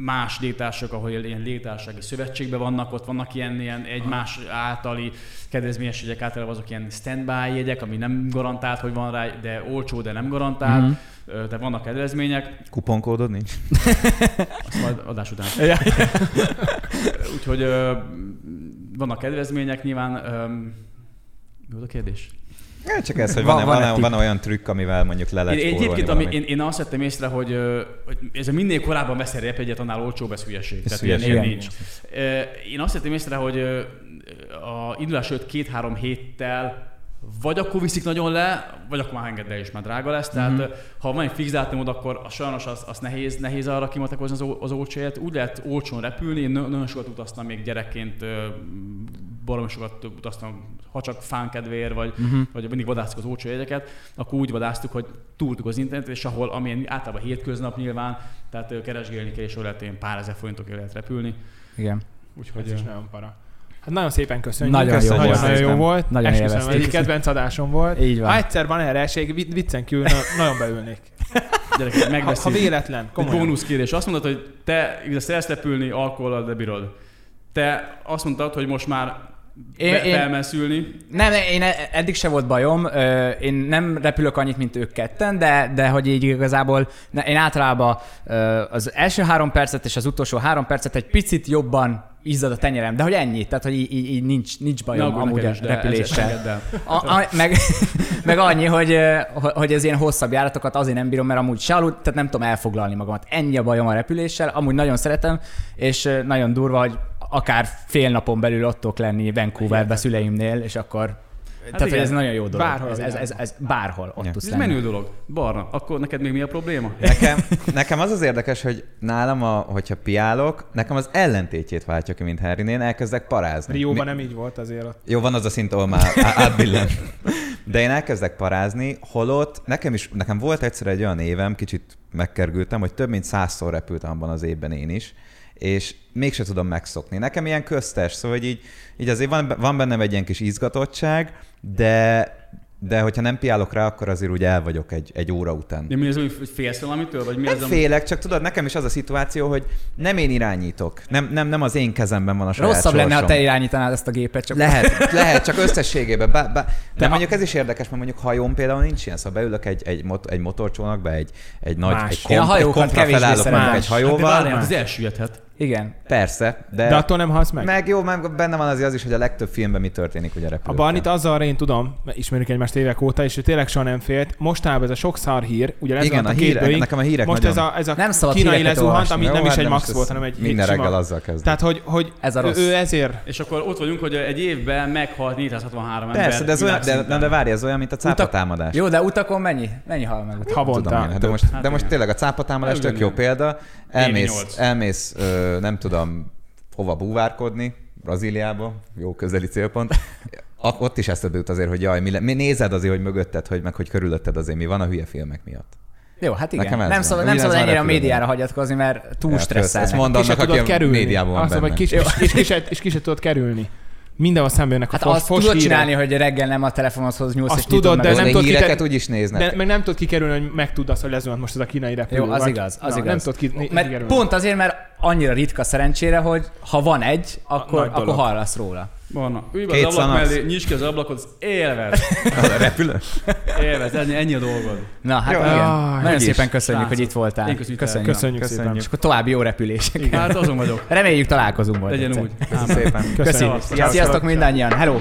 más légtársak, ahol ilyen légtársasági szövetségben vannak, ott vannak ilyen, ilyen egymás általi kedvezményes jegyek, általában azok ilyen standby jegyek, ami nem garantált, hogy van rá, de olcsó, de nem garantált. Mm-hmm. De vannak kedvezmények. Kuponkódod nincs? <laughs> Azt majd adás után. Úgyhogy vannak kedvezmények, nyilván. Mi volt a kérdés? Ja, csak ez, hogy van, van, van, van, olyan trükk, amivel mondjuk le lehet én, Egyébként, ami, én, én azt vettem észre, hogy, hogy ez a minél korábban veszel repjegyet, annál olcsóbb ez hülyeség. Ez Tehát ilyen, nincs. Én azt vettem észre, hogy a indulás előtt két-három héttel vagy akkor viszik nagyon le, vagy akkor már engedd le, és már drága lesz. Tehát mm-hmm. ha van egy fix dátumod, akkor a sajnos az, az nehéz, nehéz arra kimatekozni az, az olcsóját. Úgy lehet olcsón repülni, én nagyon sokat utaztam még gyerekként, baromi sokat utaztam, ha csak fán kedvéért, vagy, uh-huh. vagy mindig vadásztuk az olcsó jegyeket, akkor úgy vadáztuk, hogy túltuk az internetet, és ahol, amilyen általában hétköznap nyilván, tehát keresgélni kell, és lehet pár ezer forintokért lehet repülni. Igen. Úgyhogy ez is nagyon para. Hát nagyon szépen köszönjük. Nagyon köszönjük. jó nagyon, nagyon jó volt. Nagyon Esküszöm, egy kedvenc adásom volt. Így van. Ha egyszer van erre esély, viccen kívül nagyon beülnék. <laughs> Gyerekek, ha, ha véletlen, komolyan. Bónusz kérés. Azt mondod, hogy te szeretsz repülni, alkohollal, de bírod. Te azt mondtad, hogy most már én, be, felmenszülni. Nem, én e- eddig se volt bajom. Én nem repülök annyit, mint ők ketten, de, de hogy így igazából én általában az első három percet és az utolsó három percet egy picit jobban izzad a tenyerem, de hogy ennyi, tehát hogy így, így nincs, nincs bajom Na, amúgy a repüléssel. A, a, meg, <laughs> meg annyi, hogy, hogy ez ilyen hosszabb járatokat azért nem bírom, mert amúgy se alud, tehát nem tudom elfoglalni magamat. Ennyi a bajom a repüléssel, amúgy nagyon szeretem, és nagyon durva, hogy akár fél napon belül ottok lenni Vancouverbe szüleimnél, és akkor Hát Tehát igen. ez nagyon jó dolog. Bárhol. Ez, ez, ez, ez bárhol ott tudsz Ez lenni. menő dolog. Barna, akkor neked még mi a probléma? Nekem, nekem az az érdekes, hogy nálam, a, hogyha piálok, nekem az ellentétjét váltja ki, mint Harry. Én elkezdek parázni. Rióban mi... nem így volt azért ott. Jó, van az a szint, ahol már átbillen. De én elkezdek parázni, holott nekem is, nekem volt egyszer egy olyan évem, kicsit megkergültem, hogy több mint százszor repültem abban az évben én is, és mégse tudom megszokni. Nekem ilyen köztes, szóval hogy így, így azért van, van bennem egy ilyen kis izgatottság, de de hogyha nem piálok rá, akkor azért úgy el vagyok egy, egy óra után. De mi az, hogy félsz valamitől? Vagy mi nem az, félek, csak tudod, nekem is az a szituáció, hogy nem én irányítok. Nem, nem, nem az én kezemben van a saját Rosszabb sorsom. lenne, ha te irányítanád ezt a gépet. Csak lehet, lehet, csak összességében. Bá, bá. De, de mondjuk ez is érdekes, mert mondjuk hajón például nincs ilyen, szóval beülök egy, egy, mot, egy motorcsónakba, egy, egy nagy, Más. egy, komp, egy kompra felállok egy hajóval. Hát de az elsüllyedhet. Igen. Persze, de... De attól nem halsz meg? Meg jó, meg benne van az, az is, hogy a legtöbb filmben mi történik ugye repülőkkel. A Barnit azzal én tudom, mert ismerjük egymást évek óta, és ő tényleg soha nem félt. Mostában ez a sok szar hír, ugye ez Igen, a, a hírek, nekem a hírek Most nagyon... ez a, ez a nem kínai lezuhant, ami jó, nem is hát egy max volt, hanem egy Minden reggel sima. azzal kezd. Tehát, hogy, hogy ez a rossz. ő ezért... És akkor ott vagyunk, hogy egy évben meghalt 463 ember. Persze, de, ez olyan, de, de várj, ez olyan, mint a cápatámadás. Jó, de utakon mennyi? Mennyi hal meg? Havonta. De most, de most tényleg a cápatámadás tök jó példa. Elmész, elmész nem tudom, hova búvárkodni, Brazíliába, jó közeli célpont, ott is eszedbe jut azért, hogy jaj, mi, le, mi nézed azért, hogy mögötted, hogy meg hogy körülötted azért mi van a hülye filmek miatt. Jó, hát igen. Nekem nem szabad, nem szabad ennyire a médiára hagyatkozni, mert túl ja, stresszel. Ezt mondd annak, aki a médiában van benne. Kis, és, és, és, és ki se tudod kerülni mindenhol szembe jönnek hát a azt fos tudod hírek. csinálni, hogy reggel nem a telefonodhoz nyúlsz, azt és tudod, de nem tudod híreket úgy is néznek. De, meg nem tudod kikerülni, hogy megtudasz, hogy lezuhant most ez a kínai repülő. Jó, az vagy. igaz, az Na, igaz. Nem tudod ki, mert kikerülni. Pont azért, mert annyira ritka szerencsére, hogy ha van egy, akkor, akkor hallasz róla. Van. Ülj be az ablak mellé, nyisd ki az ablakot, élvez. <laughs> a repülő? Élvez, ennyi, ennyi a dolgod. Na, hát jó, igen. Jaj, Nagyon szépen köszönjük, hogy itt voltál. Én köszönjük. Köszönjük, köszönjük, köszönjük. És akkor további jó repülések. Hát azon vagyok. Reméljük találkozunk majd. Legyen úgy. Köszönjük szépen. Köszönjük. Sziasztok mindannyian. Hello.